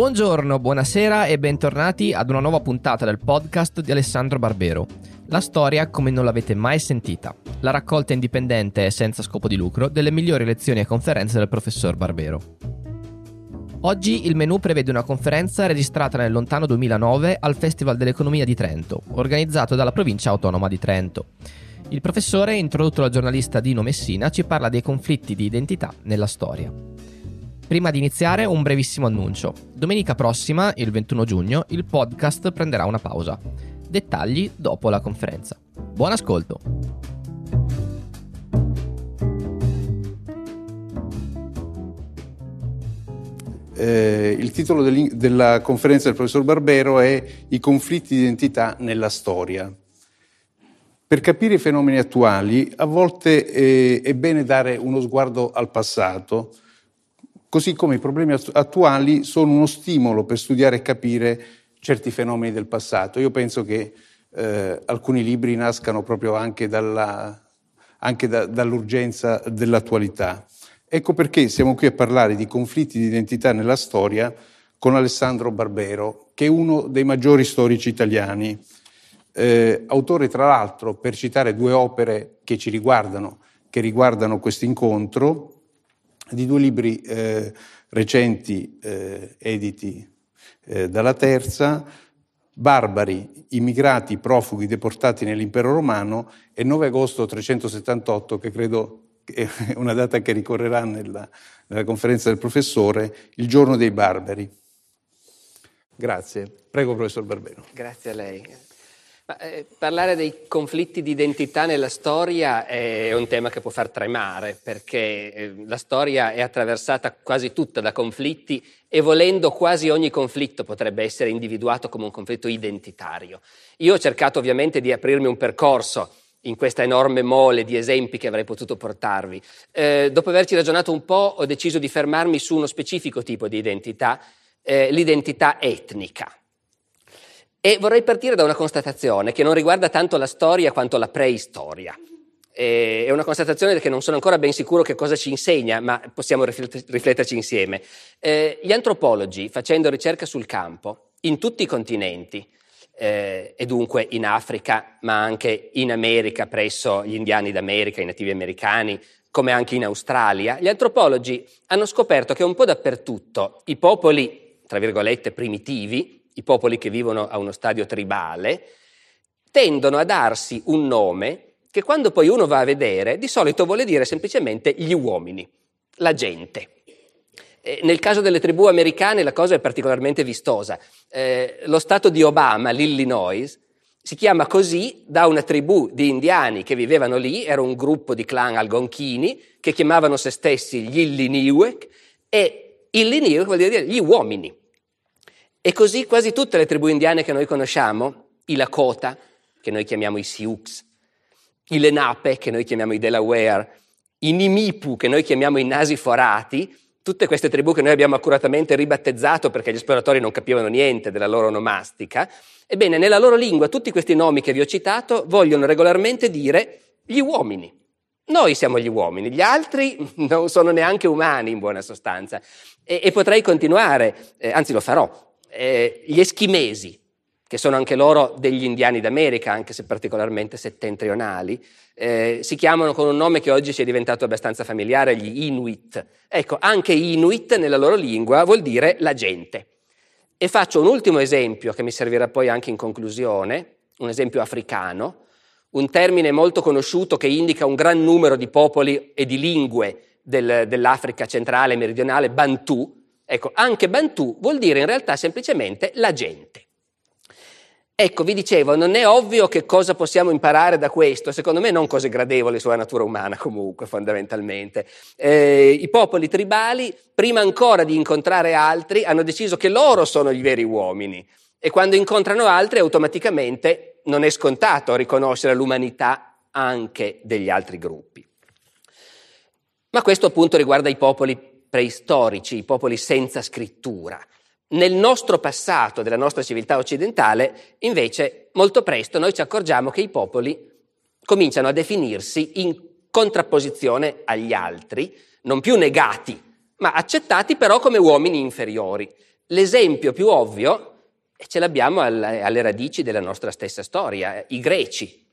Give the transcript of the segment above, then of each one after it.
Buongiorno, buonasera e bentornati ad una nuova puntata del podcast di Alessandro Barbero. La storia come non l'avete mai sentita. La raccolta indipendente e senza scopo di lucro delle migliori lezioni e conferenze del professor Barbero. Oggi il menù prevede una conferenza registrata nel lontano 2009 al Festival dell'Economia di Trento, organizzato dalla provincia autonoma di Trento. Il professore, introdotto dal giornalista Dino Messina, ci parla dei conflitti di identità nella storia. Prima di iniziare un brevissimo annuncio. Domenica prossima, il 21 giugno, il podcast prenderà una pausa. Dettagli dopo la conferenza. Buon ascolto! Eh, il titolo della conferenza del professor Barbero è I conflitti di identità nella storia. Per capire i fenomeni attuali, a volte eh, è bene dare uno sguardo al passato, così come i problemi attuali sono uno stimolo per studiare e capire certi fenomeni del passato. Io penso che eh, alcuni libri nascano proprio anche, dalla, anche da, dall'urgenza dell'attualità. Ecco perché siamo qui a parlare di conflitti di identità nella storia con Alessandro Barbero, che è uno dei maggiori storici italiani, eh, autore tra l'altro, per citare due opere che ci riguardano, che riguardano questo incontro, di due libri eh, recenti eh, editi eh, dalla Terza, Barbari, immigrati, profughi deportati nell'impero romano e 9 agosto 378, che credo è una data che ricorrerà nella, nella conferenza del professore, il giorno dei barbari. Grazie. Prego, professor Barbero. Grazie a lei. Eh, parlare dei conflitti di identità nella storia è un tema che può far tremare, perché eh, la storia è attraversata quasi tutta da conflitti e volendo quasi ogni conflitto potrebbe essere individuato come un conflitto identitario. Io ho cercato ovviamente di aprirmi un percorso in questa enorme mole di esempi che avrei potuto portarvi. Eh, dopo averci ragionato un po', ho deciso di fermarmi su uno specifico tipo di identità, eh, l'identità etnica. E vorrei partire da una constatazione che non riguarda tanto la storia quanto la preistoria. È una constatazione che non sono ancora ben sicuro che cosa ci insegna, ma possiamo rifletterci insieme. Eh, gli antropologi, facendo ricerca sul campo, in tutti i continenti, eh, e dunque in Africa, ma anche in America, presso gli indiani d'America, i nativi americani, come anche in Australia, gli antropologi hanno scoperto che un po' dappertutto i popoli, tra virgolette, primitivi, i popoli che vivono a uno stadio tribale, tendono a darsi un nome che quando poi uno va a vedere, di solito vuole dire semplicemente gli uomini, la gente. Eh, nel caso delle tribù americane la cosa è particolarmente vistosa. Eh, lo stato di Obama, l'Illinois, si chiama così da una tribù di indiani che vivevano lì, era un gruppo di clan algonchini che chiamavano se stessi gli Illiniwek e Illiniwek vuol dire gli uomini. E così quasi tutte le tribù indiane che noi conosciamo, i Lakota, che noi chiamiamo i Sioux, i Lenape, che noi chiamiamo i Delaware, i Nimipu, che noi chiamiamo i nasi forati, tutte queste tribù che noi abbiamo accuratamente ribattezzato perché gli esploratori non capivano niente della loro nomastica, ebbene nella loro lingua tutti questi nomi che vi ho citato vogliono regolarmente dire gli uomini. Noi siamo gli uomini, gli altri non sono neanche umani in buona sostanza. E, e potrei continuare, eh, anzi lo farò. Eh, gli eschimesi, che sono anche loro degli indiani d'America, anche se particolarmente settentrionali, eh, si chiamano con un nome che oggi ci è diventato abbastanza familiare, gli Inuit. Ecco, anche Inuit nella loro lingua vuol dire la gente. E faccio un ultimo esempio che mi servirà poi anche in conclusione, un esempio africano, un termine molto conosciuto che indica un gran numero di popoli e di lingue del, dell'Africa centrale e meridionale, Bantu. Ecco, anche Bantu vuol dire in realtà semplicemente la gente. Ecco, vi dicevo, non è ovvio che cosa possiamo imparare da questo, secondo me non cose gradevoli sulla natura umana comunque, fondamentalmente. Eh, I popoli tribali, prima ancora di incontrare altri, hanno deciso che loro sono i veri uomini e quando incontrano altri automaticamente non è scontato riconoscere l'umanità anche degli altri gruppi. Ma questo appunto riguarda i popoli preistorici, i popoli senza scrittura. Nel nostro passato, della nostra civiltà occidentale, invece, molto presto noi ci accorgiamo che i popoli cominciano a definirsi in contrapposizione agli altri, non più negati, ma accettati però come uomini inferiori. L'esempio più ovvio ce l'abbiamo alle, radici della nostra stessa storia, i greci.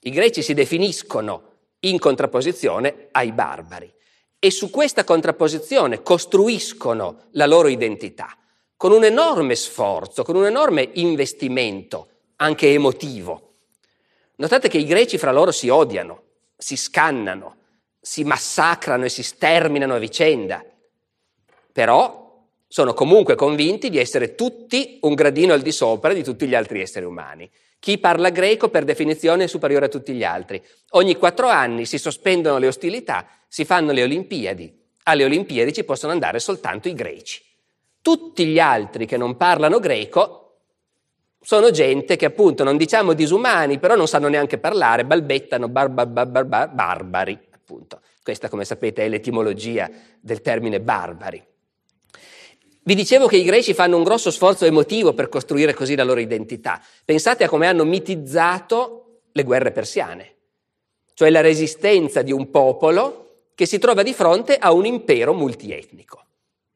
I greci si definiscono in contrapposizione ai barbari e su questa contrapposizione costruiscono la loro identità con un enorme sforzo, con un enorme investimento, anche emotivo. Notate che i greci fra loro si odiano, si scannano, si massacrano e si sterminano a vicenda, però sono comunque convinti di essere tutti un gradino al di sopra di tutti gli altri esseri umani. Chi parla greco per definizione è superiore a tutti gli altri. Ogni quattro anni si sospendono le ostilità, si fanno le Olimpiadi. Alle Olimpiadi ci possono andare soltanto i greci. Tutti gli altri che non parlano greco sono gente che appunto non diciamo disumani, però non sanno neanche parlare, balbettano bar, bar, bar, barbari, appunto. Questa, come sapete, è l'etimologia del termine barbari. Vi dicevo che i greci fanno un grosso sforzo emotivo per costruire così la loro identità. Pensate a come hanno mitizzato le guerre persiane, cioè la resistenza di un popolo che si trova di fronte a un impero multietnico.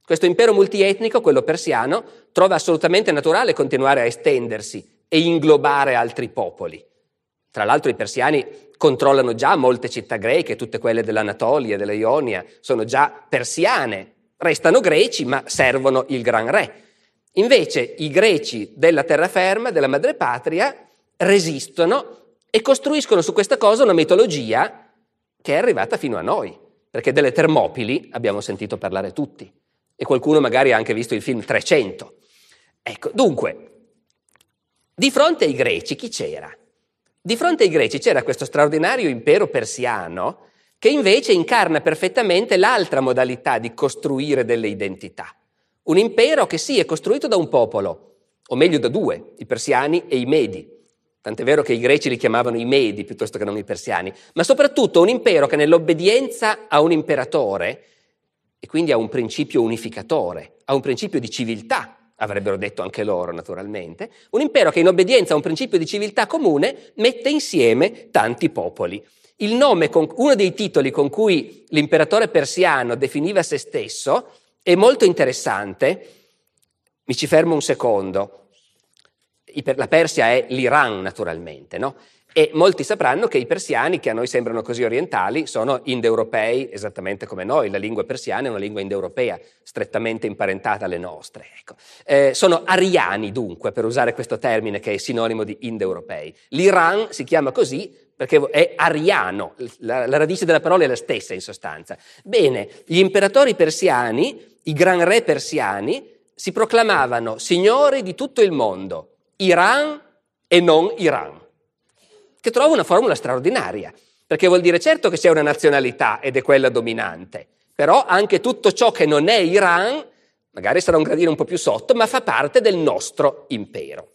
Questo impero multietnico, quello persiano, trova assolutamente naturale continuare a estendersi e inglobare altri popoli. Tra l'altro i persiani controllano già molte città greche, tutte quelle dell'Anatolia, della Ionia, sono già persiane, restano greci ma servono il gran re. Invece i greci della terraferma, della madrepatria, resistono e costruiscono su questa cosa una mitologia che è arrivata fino a noi, perché delle Termopili abbiamo sentito parlare tutti e qualcuno magari ha anche visto il film 300. Ecco, dunque, di fronte ai greci chi c'era? Di fronte ai greci c'era questo straordinario impero persiano che invece incarna perfettamente l'altra modalità di costruire delle identità. Un impero che sì è costruito da un popolo, o meglio da due, i persiani e i medi. Tant'è vero che i greci li chiamavano i medi piuttosto che non i persiani, ma soprattutto un impero che nell'obbedienza a un imperatore e quindi ha un principio unificatore, ha un principio di civiltà, avrebbero detto anche loro naturalmente, un impero che in obbedienza a un principio di civiltà comune mette insieme tanti popoli. Con, uno dei titoli con cui l'imperatore persiano definiva se stesso è molto interessante, mi ci fermo un secondo, la Persia è l'Iran naturalmente, no? E molti sapranno che i persiani, che a noi sembrano così orientali, sono indoeuropei esattamente come noi. La lingua persiana è una lingua indoeuropea, strettamente imparentata alle nostre. Ecco. Eh, sono ariani, dunque, per usare questo termine che è sinonimo di indoeuropei. L'Iran si chiama così perché è ariano, la, la radice della parola è la stessa in sostanza. Bene, gli imperatori persiani, i gran re persiani, si proclamavano signori di tutto il mondo, Iran e non Iran che trovo una formula straordinaria, perché vuol dire certo che c'è una nazionalità ed è quella dominante, però anche tutto ciò che non è Iran, magari sarà un gradino un po' più sotto, ma fa parte del nostro impero.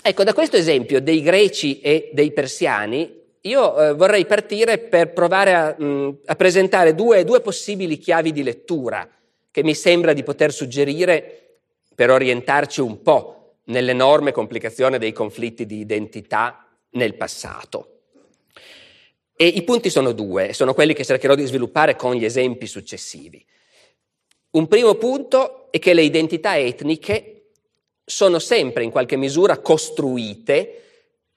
Ecco, da questo esempio dei greci e dei persiani, io eh, vorrei partire per provare a, mh, a presentare due, due possibili chiavi di lettura che mi sembra di poter suggerire per orientarci un po' nell'enorme complicazione dei conflitti di identità nel passato. E i punti sono due, sono quelli che cercherò di sviluppare con gli esempi successivi. Un primo punto è che le identità etniche sono sempre in qualche misura costruite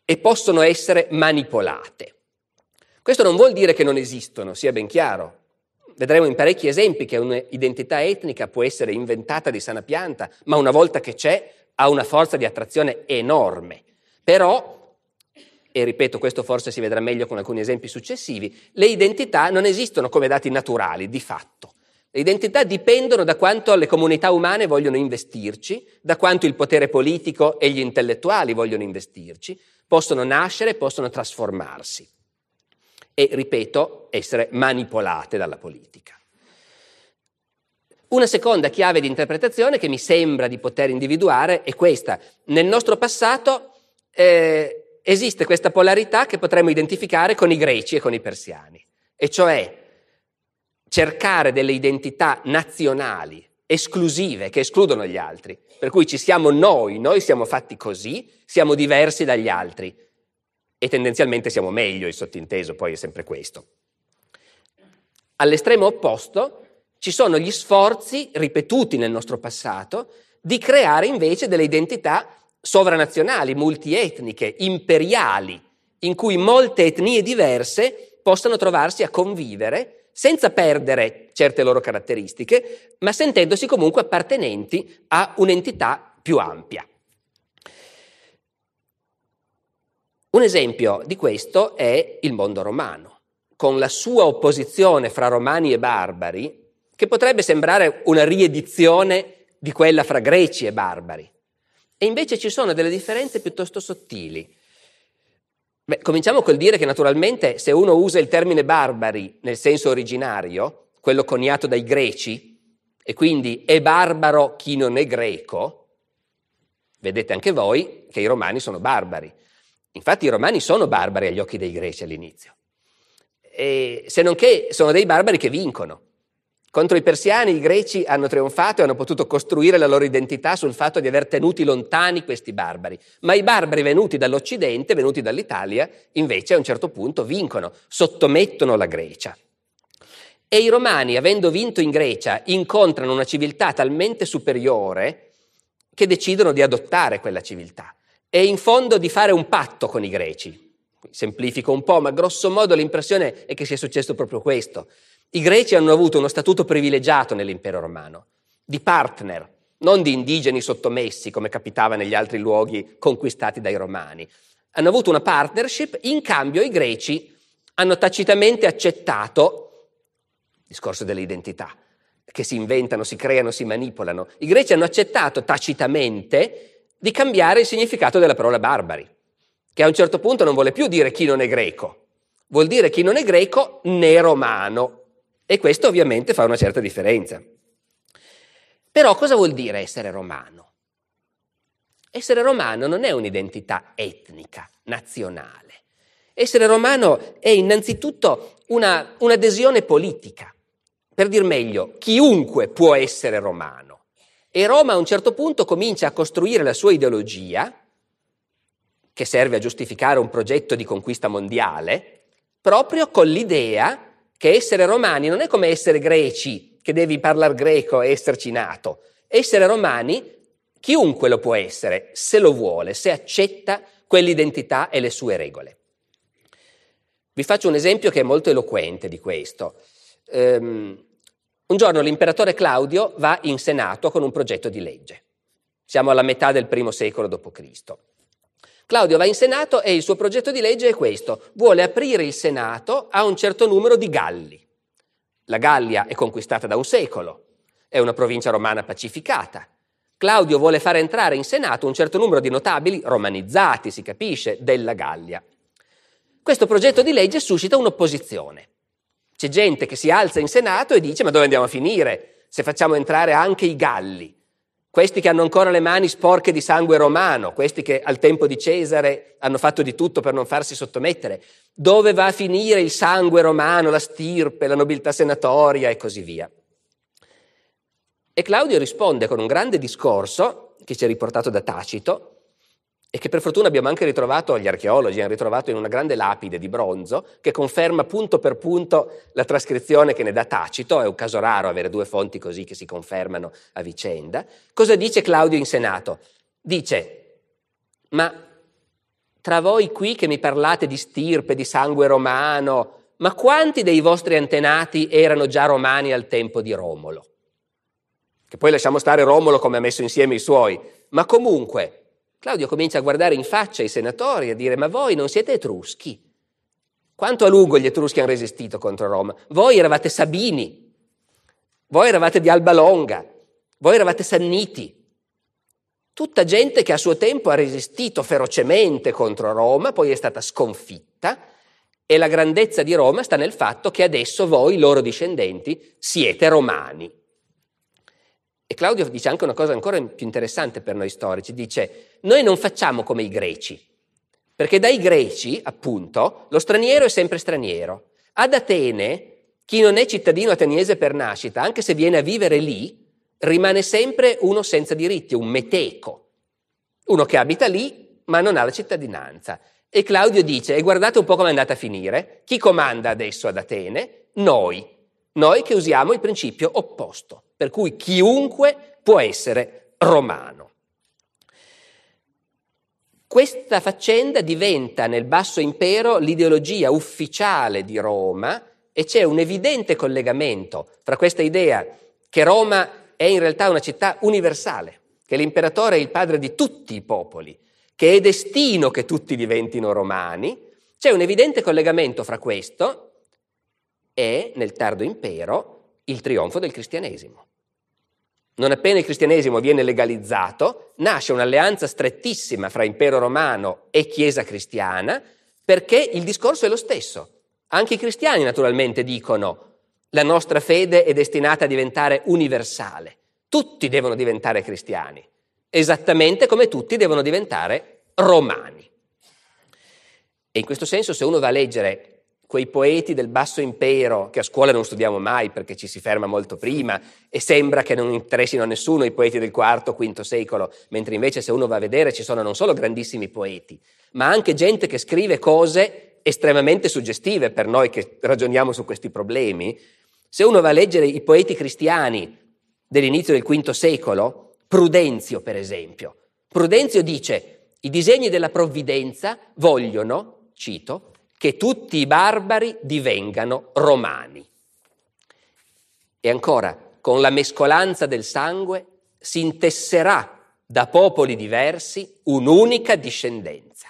e possono essere manipolate. Questo non vuol dire che non esistono, sia ben chiaro. Vedremo in parecchi esempi che un'identità etnica può essere inventata di sana pianta, ma una volta che c'è ha una forza di attrazione enorme. Però, e ripeto, questo forse si vedrà meglio con alcuni esempi successivi, le identità non esistono come dati naturali, di fatto. Le identità dipendono da quanto le comunità umane vogliono investirci, da quanto il potere politico e gli intellettuali vogliono investirci, possono nascere, possono trasformarsi e, ripeto, essere manipolate dalla politica. Una seconda chiave di interpretazione che mi sembra di poter individuare è questa. Nel nostro passato eh, esiste questa polarità che potremmo identificare con i greci e con i persiani, e cioè cercare delle identità nazionali esclusive che escludono gli altri, per cui ci siamo noi, noi siamo fatti così, siamo diversi dagli altri e tendenzialmente siamo meglio, il sottinteso poi è sempre questo. All'estremo opposto ci sono gli sforzi ripetuti nel nostro passato di creare invece delle identità sovranazionali, multietniche, imperiali, in cui molte etnie diverse possano trovarsi a convivere senza perdere certe loro caratteristiche, ma sentendosi comunque appartenenti a un'entità più ampia. Un esempio di questo è il mondo romano, con la sua opposizione fra romani e barbari, che potrebbe sembrare una riedizione di quella fra greci e barbari. E invece ci sono delle differenze piuttosto sottili. Beh, cominciamo col dire che naturalmente se uno usa il termine barbari nel senso originario, quello coniato dai greci, e quindi è barbaro chi non è greco, vedete anche voi che i romani sono barbari. Infatti i romani sono barbari agli occhi dei greci all'inizio, e se non che sono dei barbari che vincono. Contro i persiani i greci hanno trionfato e hanno potuto costruire la loro identità sul fatto di aver tenuti lontani questi barbari, ma i barbari venuti dall'Occidente, venuti dall'Italia, invece a un certo punto vincono, sottomettono la Grecia. E i romani, avendo vinto in Grecia, incontrano una civiltà talmente superiore che decidono di adottare quella civiltà e in fondo di fare un patto con i greci. Semplifico un po', ma grosso modo l'impressione è che sia successo proprio questo. I greci hanno avuto uno statuto privilegiato nell'impero romano, di partner, non di indigeni sottomessi come capitava negli altri luoghi conquistati dai romani. Hanno avuto una partnership, in cambio i greci hanno tacitamente accettato, discorso delle identità, che si inventano, si creano, si manipolano, i greci hanno accettato tacitamente di cambiare il significato della parola barbari, che a un certo punto non vuole più dire chi non è greco, vuol dire chi non è greco né romano. E questo ovviamente fa una certa differenza. Però cosa vuol dire essere romano? Essere romano non è un'identità etnica, nazionale. Essere romano è innanzitutto una, un'adesione politica. Per dir meglio, chiunque può essere romano. E Roma a un certo punto comincia a costruire la sua ideologia, che serve a giustificare un progetto di conquista mondiale, proprio con l'idea che essere romani non è come essere greci, che devi parlare greco e esserci nato. Essere romani, chiunque lo può essere, se lo vuole, se accetta quell'identità e le sue regole. Vi faccio un esempio che è molto eloquente di questo. Um, un giorno l'imperatore Claudio va in Senato con un progetto di legge. Siamo alla metà del primo secolo d.C. Claudio va in Senato e il suo progetto di legge è questo. Vuole aprire il Senato a un certo numero di Galli. La Gallia è conquistata da un secolo, è una provincia romana pacificata. Claudio vuole fare entrare in Senato un certo numero di notabili romanizzati, si capisce, della Gallia. Questo progetto di legge suscita un'opposizione. C'è gente che si alza in Senato e dice ma dove andiamo a finire se facciamo entrare anche i Galli? Questi che hanno ancora le mani sporche di sangue romano, questi che al tempo di Cesare hanno fatto di tutto per non farsi sottomettere. Dove va a finire il sangue romano, la stirpe, la nobiltà senatoria e così via? E Claudio risponde con un grande discorso, che ci è riportato da Tacito, e che per fortuna abbiamo anche ritrovato, gli archeologi hanno ritrovato in una grande lapide di bronzo che conferma punto per punto la trascrizione che ne dà Tacito, è un caso raro avere due fonti così che si confermano a vicenda. Cosa dice Claudio in Senato? Dice, ma tra voi qui che mi parlate di stirpe, di sangue romano, ma quanti dei vostri antenati erano già romani al tempo di Romolo? Che poi lasciamo stare Romolo come ha messo insieme i suoi, ma comunque Claudio comincia a guardare in faccia i senatori e a dire ma voi non siete etruschi. Quanto a lungo gli etruschi hanno resistito contro Roma? Voi eravate Sabini, voi eravate di Alba Longa, voi eravate Sanniti. Tutta gente che a suo tempo ha resistito ferocemente contro Roma, poi è stata sconfitta e la grandezza di Roma sta nel fatto che adesso voi, loro discendenti, siete romani. E Claudio dice anche una cosa ancora più interessante per noi storici, dice, noi non facciamo come i greci, perché dai greci, appunto, lo straniero è sempre straniero. Ad Atene, chi non è cittadino ateniese per nascita, anche se viene a vivere lì, rimane sempre uno senza diritti, un meteco, uno che abita lì ma non ha la cittadinanza. E Claudio dice, e guardate un po' come è andata a finire, chi comanda adesso ad Atene? Noi. Noi che usiamo il principio opposto, per cui chiunque può essere romano. Questa faccenda diventa nel Basso Impero l'ideologia ufficiale di Roma e c'è un evidente collegamento tra questa idea che Roma è in realtà una città universale, che l'imperatore è il padre di tutti i popoli, che è destino che tutti diventino romani, c'è un evidente collegamento fra questo e, nel tardo impero, il trionfo del cristianesimo. Non appena il cristianesimo viene legalizzato, nasce un'alleanza strettissima fra impero romano e Chiesa cristiana, perché il discorso è lo stesso. Anche i cristiani naturalmente dicono la nostra fede è destinata a diventare universale. Tutti devono diventare cristiani, esattamente come tutti devono diventare romani. E in questo senso, se uno va a leggere quei poeti del basso impero che a scuola non studiamo mai perché ci si ferma molto prima e sembra che non interessino a nessuno i poeti del IV, V secolo, mentre invece se uno va a vedere ci sono non solo grandissimi poeti, ma anche gente che scrive cose estremamente suggestive per noi che ragioniamo su questi problemi. Se uno va a leggere i poeti cristiani dell'inizio del V secolo, Prudenzio per esempio. Prudenzio dice, i disegni della provvidenza vogliono, cito, che tutti i barbari divengano romani. E ancora, con la mescolanza del sangue si intesserà da popoli diversi un'unica discendenza.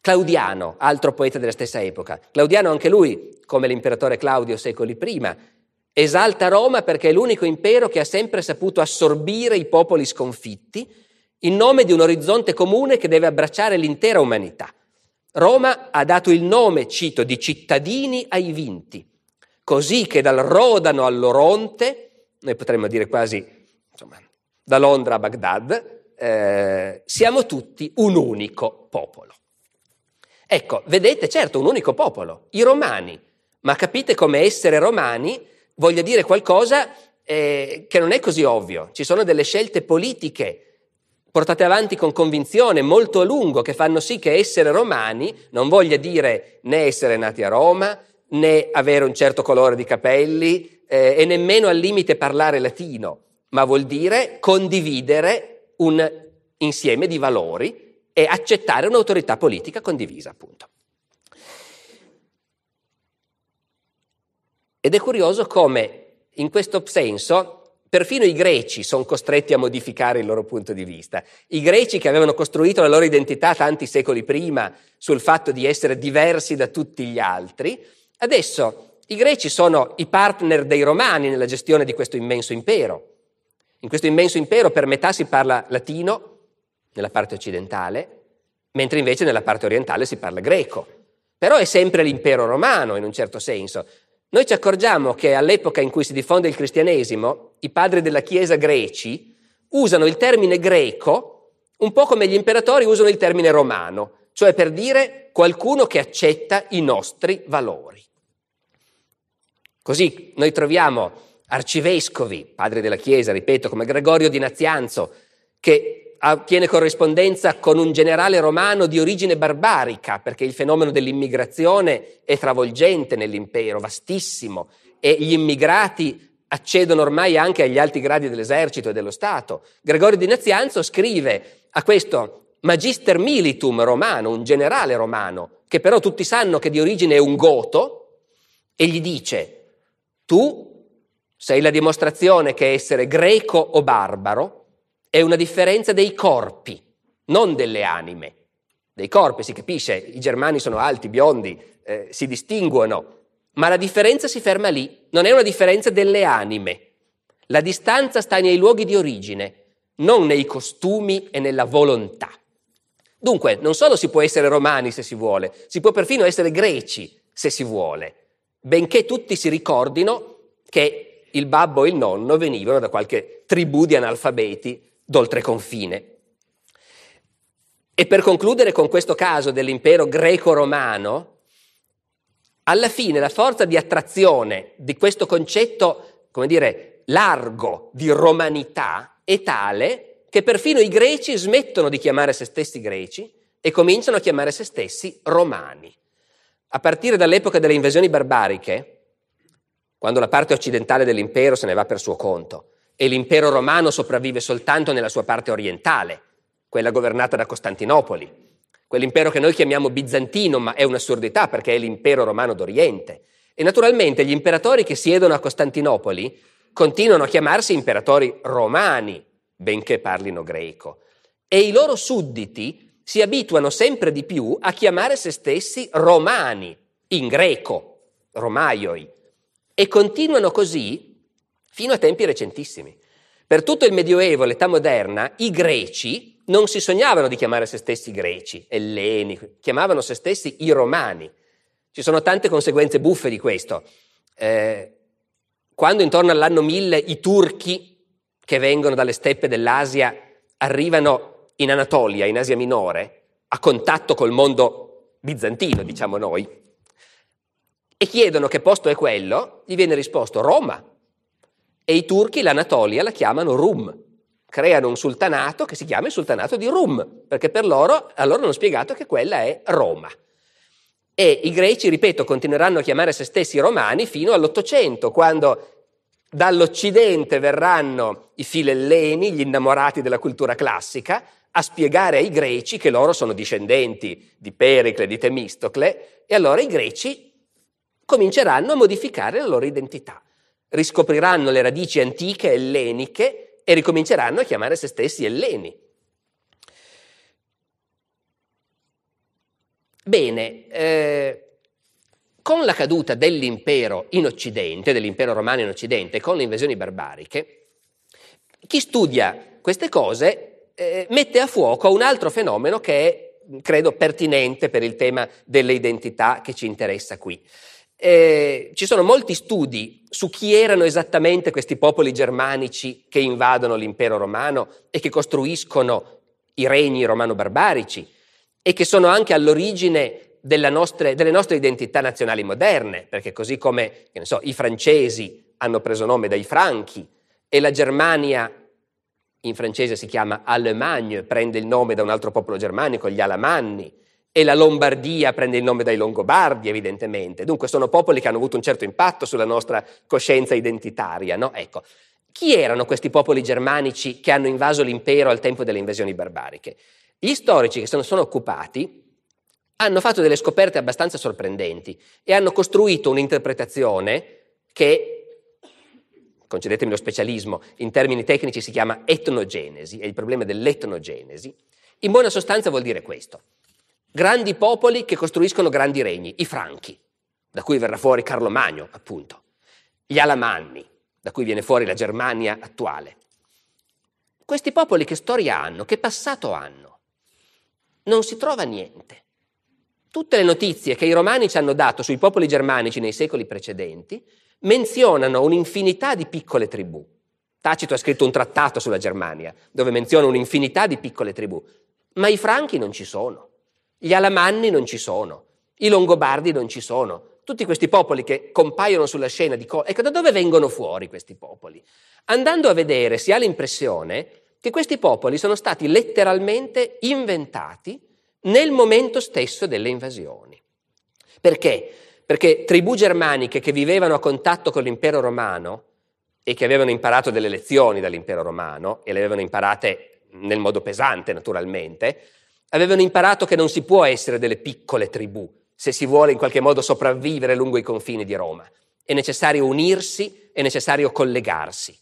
Claudiano, altro poeta della stessa epoca, Claudiano anche lui, come l'imperatore Claudio secoli prima, Esalta Roma perché è l'unico impero che ha sempre saputo assorbire i popoli sconfitti in nome di un orizzonte comune che deve abbracciare l'intera umanità. Roma ha dato il nome, cito, di cittadini ai vinti, così che dal Rodano all'Oronte, noi potremmo dire quasi, insomma, da Londra a Baghdad, eh, siamo tutti un unico popolo. Ecco, vedete, certo, un unico popolo, i romani, ma capite come essere romani voglia dire qualcosa eh, che non è così ovvio. Ci sono delle scelte politiche portate avanti con convinzione molto a lungo che fanno sì che essere romani non voglia dire né essere nati a Roma, né avere un certo colore di capelli eh, e nemmeno al limite parlare latino, ma vuol dire condividere un insieme di valori e accettare un'autorità politica condivisa, appunto. Ed è curioso come in questo senso perfino i greci sono costretti a modificare il loro punto di vista. I greci che avevano costruito la loro identità tanti secoli prima sul fatto di essere diversi da tutti gli altri, adesso i greci sono i partner dei romani nella gestione di questo immenso impero. In questo immenso impero per metà si parla latino nella parte occidentale, mentre invece nella parte orientale si parla greco. Però è sempre l'impero romano in un certo senso. Noi ci accorgiamo che all'epoca in cui si diffonde il cristianesimo, i padri della Chiesa greci usano il termine greco un po' come gli imperatori usano il termine romano, cioè per dire qualcuno che accetta i nostri valori. Così noi troviamo arcivescovi, padri della Chiesa, ripeto, come Gregorio di Nazianzo, che tiene corrispondenza con un generale romano di origine barbarica, perché il fenomeno dell'immigrazione è travolgente nell'impero, vastissimo, e gli immigrati accedono ormai anche agli alti gradi dell'esercito e dello Stato. Gregorio di Nazianzo scrive a questo magister militum romano, un generale romano, che però tutti sanno che di origine è un goto, e gli dice, tu sei la dimostrazione che essere greco o barbaro è una differenza dei corpi, non delle anime. Dei corpi, si capisce, i germani sono alti, biondi, eh, si distinguono, ma la differenza si ferma lì, non è una differenza delle anime. La distanza sta nei luoghi di origine, non nei costumi e nella volontà. Dunque, non solo si può essere romani se si vuole, si può perfino essere greci se si vuole, benché tutti si ricordino che il babbo e il nonno venivano da qualche tribù di analfabeti d'oltreconfine. E per concludere con questo caso dell'impero greco-romano, alla fine la forza di attrazione di questo concetto, come dire, largo di romanità è tale che perfino i greci smettono di chiamare se stessi greci e cominciano a chiamare se stessi romani. A partire dall'epoca delle invasioni barbariche, quando la parte occidentale dell'impero se ne va per suo conto e l'impero romano sopravvive soltanto nella sua parte orientale, quella governata da Costantinopoli, quell'impero che noi chiamiamo bizantino, ma è un'assurdità perché è l'impero romano d'Oriente. E naturalmente gli imperatori che siedono a Costantinopoli continuano a chiamarsi imperatori romani, benché parlino greco, e i loro sudditi si abituano sempre di più a chiamare se stessi romani, in greco, romaioi, e continuano così fino a tempi recentissimi. Per tutto il Medioevo, l'età moderna, i greci non si sognavano di chiamare se stessi greci, elleni, chiamavano se stessi i romani. Ci sono tante conseguenze buffe di questo. Eh, quando intorno all'anno 1000 i turchi che vengono dalle steppe dell'Asia arrivano in Anatolia, in Asia Minore, a contatto col mondo bizantino, diciamo noi, e chiedono che posto è quello, gli viene risposto Roma, e i turchi l'Anatolia la chiamano Rum. Creano un sultanato che si chiama il sultanato di Rum, perché per loro, a loro hanno spiegato che quella è Roma. E i greci, ripeto, continueranno a chiamare se stessi romani fino all'Ottocento, quando dall'Occidente verranno i filelleni, gli innamorati della cultura classica, a spiegare ai greci che loro sono discendenti di Pericle, di Temistocle, e allora i greci cominceranno a modificare la loro identità riscopriranno le radici antiche elleniche e ricominceranno a chiamare se stessi elleni. Bene, eh, con la caduta dell'impero in Occidente, dell'impero romano in Occidente, con le invasioni barbariche, chi studia queste cose eh, mette a fuoco un altro fenomeno che è, credo, pertinente per il tema delle identità che ci interessa qui. Eh, ci sono molti studi su chi erano esattamente questi popoli germanici che invadono l'impero romano e che costruiscono i regni romano-barbarici e che sono anche all'origine nostre, delle nostre identità nazionali moderne, perché così come so, i francesi hanno preso nome dai franchi e la Germania in francese si chiama Allemagne, prende il nome da un altro popolo germanico, gli Alamanni, e la Lombardia prende il nome dai Longobardi, evidentemente. Dunque sono popoli che hanno avuto un certo impatto sulla nostra coscienza identitaria, no? Ecco, chi erano questi popoli germanici che hanno invaso l'impero al tempo delle invasioni barbariche? Gli storici che se ne sono occupati hanno fatto delle scoperte abbastanza sorprendenti e hanno costruito un'interpretazione che, concedetemi lo specialismo, in termini tecnici si chiama etnogenesi, è il problema dell'etnogenesi. In buona sostanza vuol dire questo grandi popoli che costruiscono grandi regni, i Franchi, da cui verrà fuori Carlo Magno, appunto, gli Alamanni, da cui viene fuori la Germania attuale. Questi popoli che storia hanno, che passato hanno? Non si trova niente. Tutte le notizie che i romani ci hanno dato sui popoli germanici nei secoli precedenti menzionano un'infinità di piccole tribù. Tacito ha scritto un trattato sulla Germania, dove menziona un'infinità di piccole tribù, ma i franchi non ci sono. Gli Alamanni non ci sono, i Longobardi non ci sono, tutti questi popoli che compaiono sulla scena di... Co- ecco, da dove vengono fuori questi popoli? Andando a vedere si ha l'impressione che questi popoli sono stati letteralmente inventati nel momento stesso delle invasioni. Perché? Perché tribù germaniche che vivevano a contatto con l'impero romano e che avevano imparato delle lezioni dall'impero romano, e le avevano imparate nel modo pesante naturalmente, Avevano imparato che non si può essere delle piccole tribù se si vuole in qualche modo sopravvivere lungo i confini di Roma. È necessario unirsi, è necessario collegarsi.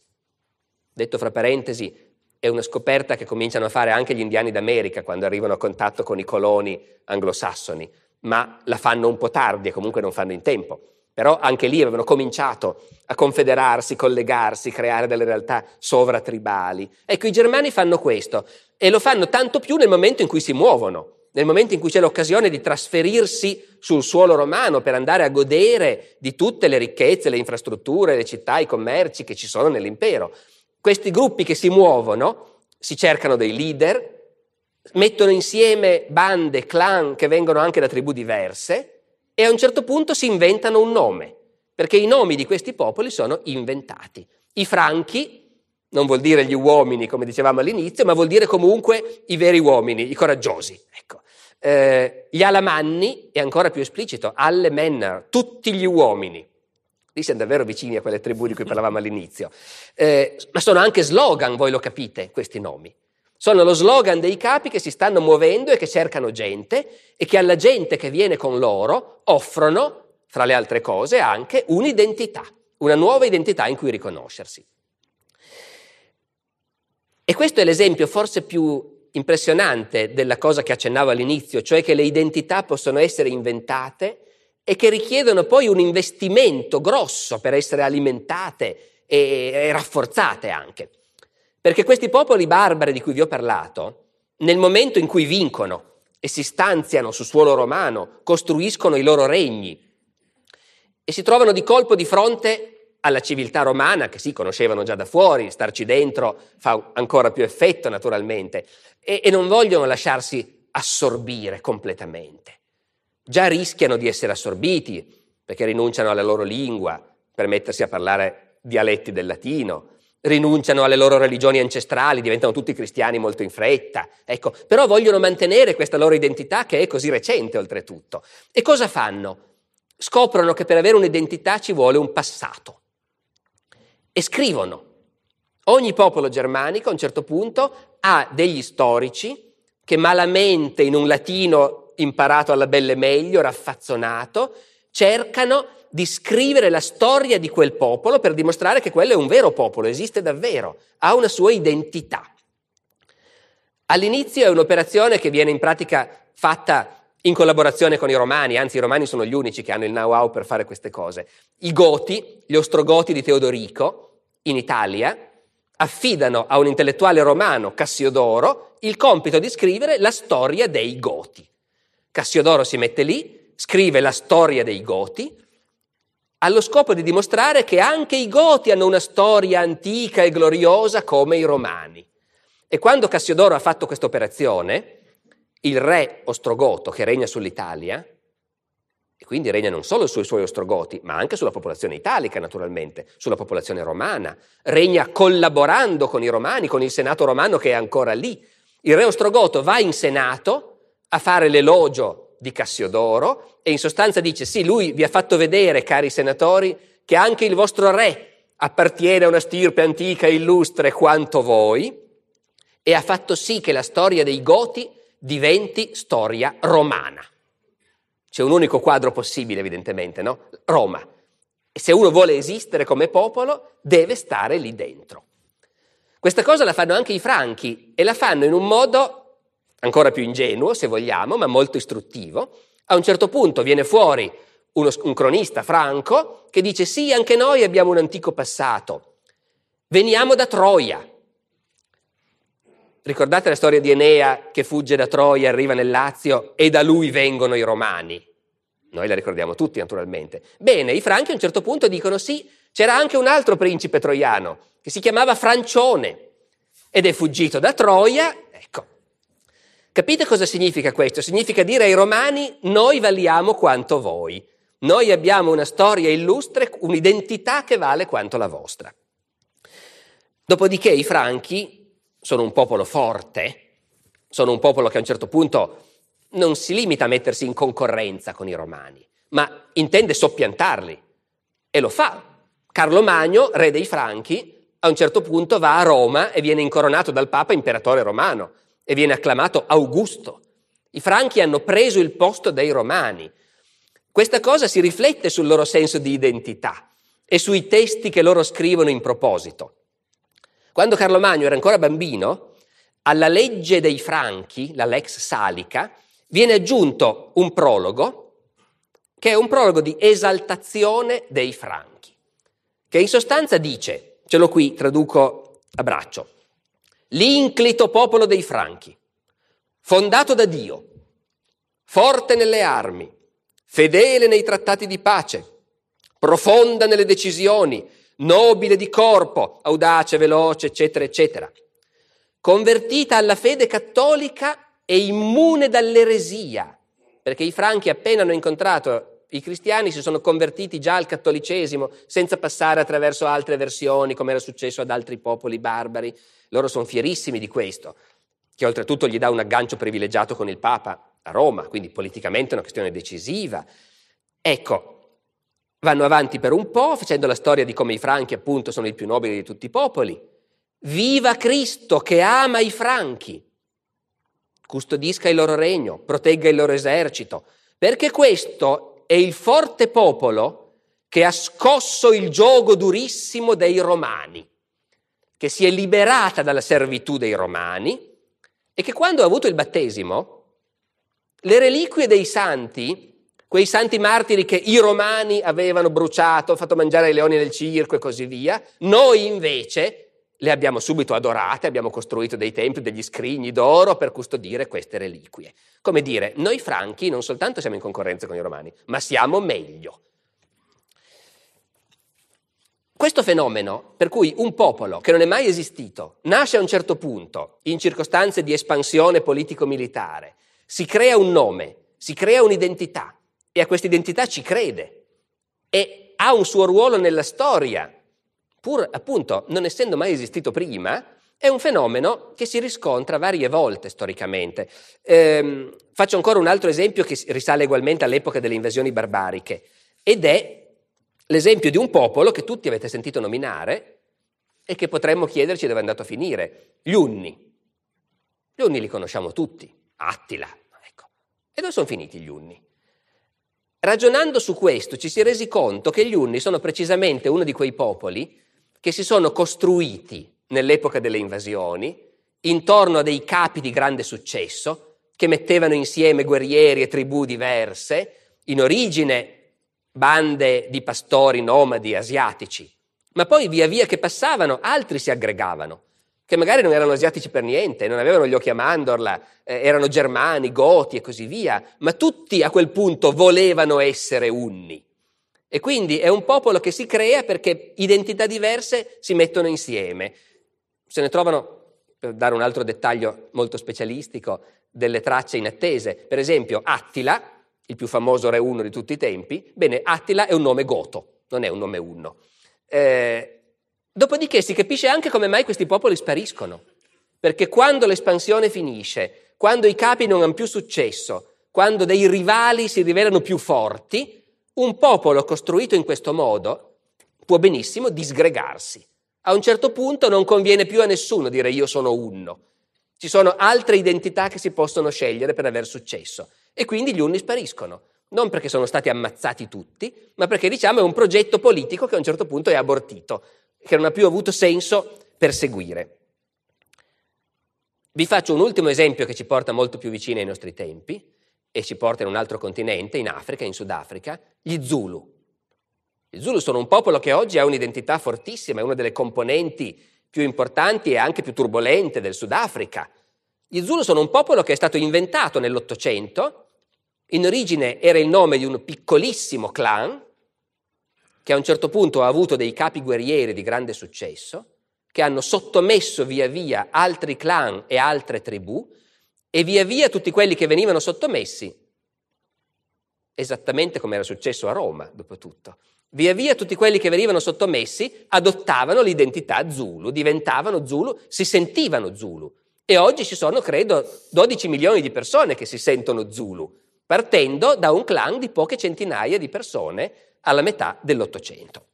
Detto fra parentesi, è una scoperta che cominciano a fare anche gli indiani d'America quando arrivano a contatto con i coloni anglosassoni, ma la fanno un po' tardi e comunque non fanno in tempo. Però anche lì avevano cominciato a confederarsi, collegarsi, creare delle realtà sovratribali. Ecco, i germani fanno questo, e lo fanno tanto più nel momento in cui si muovono, nel momento in cui c'è l'occasione di trasferirsi sul suolo romano per andare a godere di tutte le ricchezze, le infrastrutture, le città, i commerci che ci sono nell'impero. Questi gruppi che si muovono si cercano dei leader, mettono insieme bande, clan che vengono anche da tribù diverse e a un certo punto si inventano un nome, perché i nomi di questi popoli sono inventati. I franchi non vuol dire gli uomini, come dicevamo all'inizio, ma vuol dire comunque i veri uomini, i coraggiosi. Ecco. Eh, gli alamanni è ancora più esplicito, alle menner, tutti gli uomini. lì siamo davvero vicini a quelle tribù di cui parlavamo all'inizio, eh, ma sono anche slogan, voi lo capite, questi nomi. Sono lo slogan dei capi che si stanno muovendo e che cercano gente e che alla gente che viene con loro offrono, fra le altre cose, anche un'identità, una nuova identità in cui riconoscersi. E questo è l'esempio forse più impressionante della cosa che accennavo all'inizio, cioè che le identità possono essere inventate e che richiedono poi un investimento grosso per essere alimentate e, e rafforzate anche. Perché questi popoli barbari di cui vi ho parlato, nel momento in cui vincono e si stanziano su suolo romano, costruiscono i loro regni e si trovano di colpo di fronte alla civiltà romana, che sì, conoscevano già da fuori, starci dentro fa ancora più effetto naturalmente, e, e non vogliono lasciarsi assorbire completamente. Già rischiano di essere assorbiti perché rinunciano alla loro lingua per mettersi a parlare dialetti del latino, rinunciano alle loro religioni ancestrali, diventano tutti cristiani molto in fretta, ecco, però vogliono mantenere questa loro identità che è così recente oltretutto. E cosa fanno? Scoprono che per avere un'identità ci vuole un passato e scrivono. Ogni popolo germanico a un certo punto ha degli storici che malamente in un latino imparato alla belle meglio, raffazzonato, cercano di scrivere la storia di quel popolo per dimostrare che quello è un vero popolo, esiste davvero, ha una sua identità. All'inizio è un'operazione che viene in pratica fatta in collaborazione con i romani, anzi i romani sono gli unici che hanno il know-how per fare queste cose. I Goti, gli Ostrogoti di Teodorico, in Italia, affidano a un intellettuale romano, Cassiodoro, il compito di scrivere la storia dei Goti. Cassiodoro si mette lì, scrive la storia dei Goti, allo scopo di dimostrare che anche i Goti hanno una storia antica e gloriosa come i Romani. E quando Cassiodoro ha fatto questa operazione, il re ostrogoto che regna sull'Italia, e quindi regna non solo sui suoi ostrogoti, ma anche sulla popolazione italica, naturalmente, sulla popolazione romana. Regna collaborando con i romani, con il Senato romano che è ancora lì. Il re ostrogoto va in Senato a fare l'elogio di Cassiodoro e in sostanza dice sì, lui vi ha fatto vedere, cari senatori, che anche il vostro re appartiene a una stirpe antica e illustre quanto voi e ha fatto sì che la storia dei Goti diventi storia romana. C'è un unico quadro possibile, evidentemente, no? Roma. E se uno vuole esistere come popolo, deve stare lì dentro. Questa cosa la fanno anche i franchi e la fanno in un modo ancora più ingenuo, se vogliamo, ma molto istruttivo. A un certo punto viene fuori uno, un cronista franco che dice sì, anche noi abbiamo un antico passato. Veniamo da Troia. Ricordate la storia di Enea che fugge da Troia, arriva nel Lazio e da lui vengono i romani? Noi la ricordiamo tutti naturalmente. Bene, i franchi a un certo punto dicono sì, c'era anche un altro principe troiano che si chiamava Francione ed è fuggito da Troia Capite cosa significa questo? Significa dire ai romani noi valiamo quanto voi, noi abbiamo una storia illustre, un'identità che vale quanto la vostra. Dopodiché i franchi sono un popolo forte, sono un popolo che a un certo punto non si limita a mettersi in concorrenza con i romani, ma intende soppiantarli e lo fa. Carlo Magno, re dei Franchi, a un certo punto va a Roma e viene incoronato dal Papa imperatore romano e viene acclamato Augusto. I franchi hanno preso il posto dei romani. Questa cosa si riflette sul loro senso di identità e sui testi che loro scrivono in proposito. Quando Carlo Magno era ancora bambino, alla legge dei franchi, la lex salica, viene aggiunto un prologo, che è un prologo di esaltazione dei franchi, che in sostanza dice, ce l'ho qui, traduco a braccio, l'inclito popolo dei Franchi, fondato da Dio, forte nelle armi, fedele nei trattati di pace, profonda nelle decisioni, nobile di corpo, audace, veloce, eccetera, eccetera, convertita alla fede cattolica e immune dall'eresia, perché i franchi appena hanno incontrato i cristiani si sono convertiti già al cattolicesimo senza passare attraverso altre versioni come era successo ad altri popoli barbari loro sono fierissimi di questo, che oltretutto gli dà un aggancio privilegiato con il Papa a Roma, quindi politicamente è una questione decisiva. Ecco, vanno avanti per un po', facendo la storia di come i franchi appunto sono i più nobili di tutti i popoli. Viva Cristo che ama i franchi, custodisca il loro regno, protegga il loro esercito, perché questo è il forte popolo che ha scosso il gioco durissimo dei romani, che si è liberata dalla servitù dei romani e che quando ha avuto il battesimo, le reliquie dei santi, quei santi martiri che i romani avevano bruciato, fatto mangiare ai leoni nel circo e così via, noi invece le abbiamo subito adorate, abbiamo costruito dei templi, degli scrigni d'oro per custodire queste reliquie. Come dire, noi franchi non soltanto siamo in concorrenza con i romani, ma siamo meglio. Questo fenomeno, per cui un popolo che non è mai esistito, nasce a un certo punto, in circostanze di espansione politico-militare, si crea un nome, si crea un'identità e a questa identità ci crede e ha un suo ruolo nella storia, pur appunto non essendo mai esistito prima, è un fenomeno che si riscontra varie volte storicamente. Ehm, faccio ancora un altro esempio che risale ugualmente all'epoca delle invasioni barbariche ed è l'esempio di un popolo che tutti avete sentito nominare e che potremmo chiederci dove è andato a finire. Gli Unni. Gli Unni li conosciamo tutti. Attila. Ecco. E dove sono finiti gli Unni? Ragionando su questo ci si è resi conto che gli Unni sono precisamente uno di quei popoli che si sono costruiti nell'epoca delle invasioni intorno a dei capi di grande successo che mettevano insieme guerrieri e tribù diverse, in origine bande di pastori nomadi asiatici, ma poi via via che passavano altri si aggregavano, che magari non erano asiatici per niente, non avevano gli occhi a mandorla, eh, erano germani, goti e così via, ma tutti a quel punto volevano essere unni. E quindi è un popolo che si crea perché identità diverse si mettono insieme. Se ne trovano, per dare un altro dettaglio molto specialistico, delle tracce inattese. Per esempio, Attila, il più famoso re uno di tutti i tempi, bene, Attila è un nome goto, non è un nome unno. Eh, dopodiché si capisce anche come mai questi popoli spariscono, perché quando l'espansione finisce, quando i capi non hanno più successo, quando dei rivali si rivelano più forti, un popolo costruito in questo modo può benissimo disgregarsi. A un certo punto non conviene più a nessuno dire io sono unno. Ci sono altre identità che si possono scegliere per aver successo e quindi gli unni spariscono. Non perché sono stati ammazzati tutti, ma perché diciamo è un progetto politico che a un certo punto è abortito, che non ha più avuto senso perseguire. Vi faccio un ultimo esempio che ci porta molto più vicino ai nostri tempi e ci porta in un altro continente, in Africa, in Sudafrica, gli Zulu. Gli Zulu sono un popolo che oggi ha un'identità fortissima, è una delle componenti più importanti e anche più turbolente del Sudafrica. Gli Zulu sono un popolo che è stato inventato nell'Ottocento in origine era il nome di un piccolissimo clan che a un certo punto ha avuto dei capi guerrieri di grande successo, che hanno sottomesso via via altri clan e altre tribù e via via tutti quelli che venivano sottomessi, esattamente come era successo a Roma, dopo tutto, via via tutti quelli che venivano sottomessi adottavano l'identità Zulu, diventavano Zulu, si sentivano Zulu. E oggi ci sono, credo, 12 milioni di persone che si sentono Zulu partendo da un clan di poche centinaia di persone alla metà dell'Ottocento.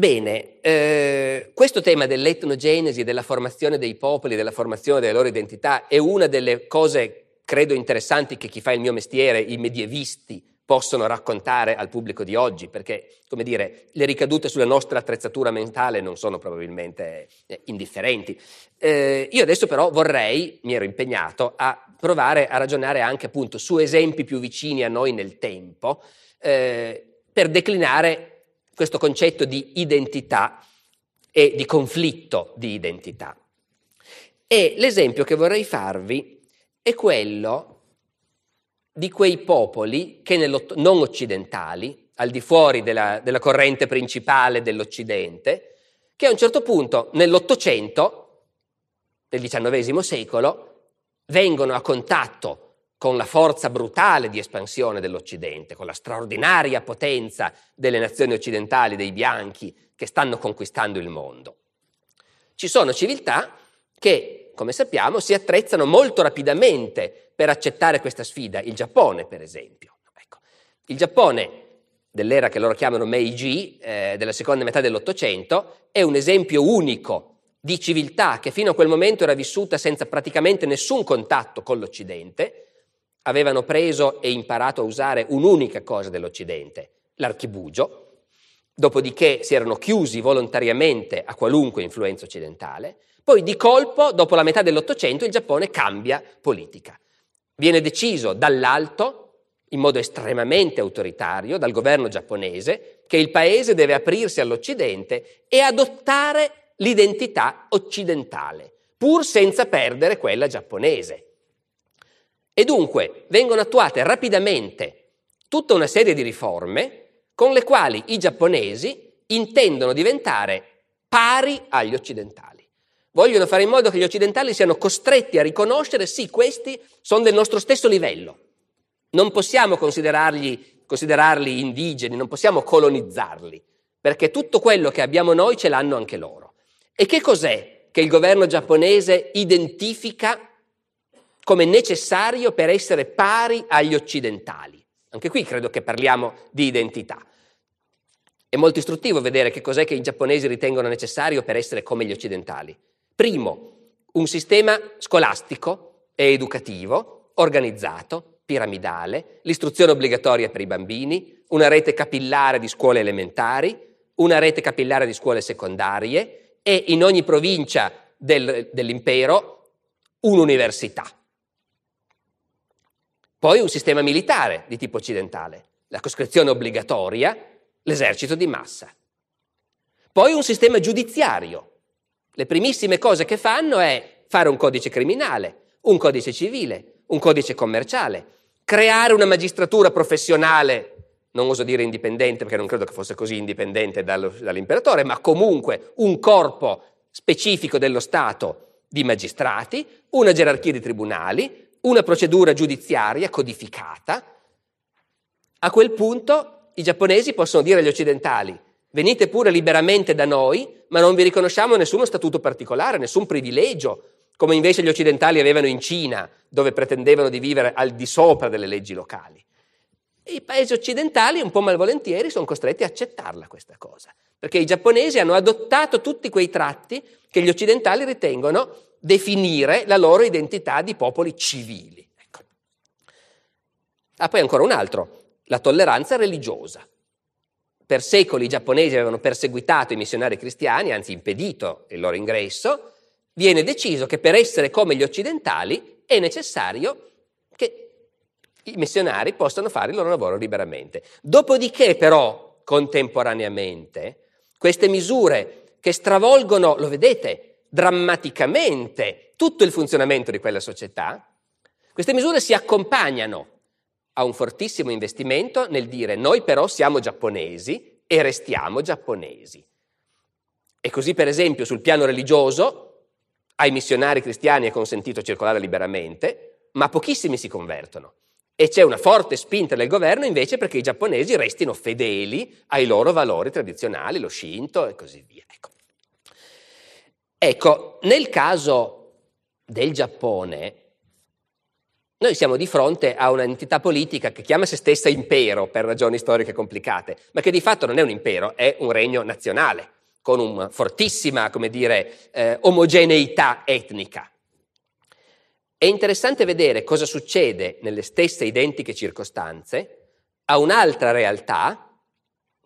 Bene, eh, questo tema dell'etnogenesi, della formazione dei popoli, della formazione delle loro identità è una delle cose, credo, interessanti che chi fa il mio mestiere, i medievisti, possono raccontare al pubblico di oggi, perché, come dire, le ricadute sulla nostra attrezzatura mentale non sono probabilmente eh, indifferenti. Eh, io adesso però vorrei, mi ero impegnato, a provare a ragionare anche appunto su esempi più vicini a noi nel tempo, eh, per declinare questo concetto di identità e di conflitto di identità. E l'esempio che vorrei farvi è quello di quei popoli che non occidentali, al di fuori della, della corrente principale dell'Occidente, che a un certo punto nell'Ottocento, nel XIX secolo, vengono a contatto con la forza brutale di espansione dell'Occidente, con la straordinaria potenza delle nazioni occidentali, dei bianchi, che stanno conquistando il mondo. Ci sono civiltà che, come sappiamo, si attrezzano molto rapidamente per accettare questa sfida? Il Giappone, per esempio. Ecco. Il Giappone dell'era che loro chiamano Meiji, eh, della seconda metà dell'Ottocento, è un esempio unico di civiltà che fino a quel momento era vissuta senza praticamente nessun contatto con l'Occidente, avevano preso e imparato a usare un'unica cosa dell'Occidente, l'archibugio, dopodiché si erano chiusi volontariamente a qualunque influenza occidentale, poi di colpo, dopo la metà dell'Ottocento, il Giappone cambia politica. Viene deciso dall'alto, in modo estremamente autoritario, dal governo giapponese, che il paese deve aprirsi all'Occidente e adottare l'identità occidentale, pur senza perdere quella giapponese. E dunque vengono attuate rapidamente tutta una serie di riforme con le quali i giapponesi intendono diventare pari agli occidentali. Vogliono fare in modo che gli occidentali siano costretti a riconoscere sì, questi sono del nostro stesso livello. Non possiamo considerarli, considerarli indigeni, non possiamo colonizzarli, perché tutto quello che abbiamo noi ce l'hanno anche loro. E che cos'è che il governo giapponese identifica come necessario per essere pari agli occidentali? Anche qui credo che parliamo di identità. È molto istruttivo vedere che cos'è che i giapponesi ritengono necessario per essere come gli occidentali. Primo, un sistema scolastico e educativo, organizzato, piramidale, l'istruzione obbligatoria per i bambini, una rete capillare di scuole elementari, una rete capillare di scuole secondarie e in ogni provincia del, dell'impero un'università. Poi un sistema militare di tipo occidentale, la coscrizione obbligatoria, l'esercito di massa. Poi un sistema giudiziario. Le primissime cose che fanno è fare un codice criminale, un codice civile, un codice commerciale, creare una magistratura professionale, non oso dire indipendente perché non credo che fosse così indipendente dall'imperatore, ma comunque un corpo specifico dello Stato di magistrati, una gerarchia di tribunali, una procedura giudiziaria codificata, a quel punto i giapponesi possono dire agli occidentali venite pure liberamente da noi, ma non vi riconosciamo nessuno statuto particolare, nessun privilegio, come invece gli occidentali avevano in Cina, dove pretendevano di vivere al di sopra delle leggi locali. E i paesi occidentali, un po' malvolentieri, sono costretti a accettarla questa cosa, perché i giapponesi hanno adottato tutti quei tratti che gli occidentali ritengono definire la loro identità di popoli civili. Ecco. Ah, poi ancora un altro, la tolleranza religiosa. Per secoli i giapponesi avevano perseguitato i missionari cristiani, anzi impedito il loro ingresso, viene deciso che per essere come gli occidentali è necessario che i missionari possano fare il loro lavoro liberamente. Dopodiché però, contemporaneamente, queste misure che stravolgono, lo vedete, drammaticamente tutto il funzionamento di quella società, queste misure si accompagnano a un fortissimo investimento nel dire noi però siamo giapponesi e restiamo giapponesi. E così per esempio sul piano religioso ai missionari cristiani è consentito circolare liberamente, ma pochissimi si convertono. E c'è una forte spinta del governo invece perché i giapponesi restino fedeli ai loro valori tradizionali, lo Shinto e così via. Ecco. Ecco, nel caso del Giappone, noi siamo di fronte a un'entità politica che chiama se stessa impero per ragioni storiche complicate, ma che di fatto non è un impero, è un regno nazionale, con una fortissima, come dire, eh, omogeneità etnica. È interessante vedere cosa succede nelle stesse identiche circostanze a un'altra realtà,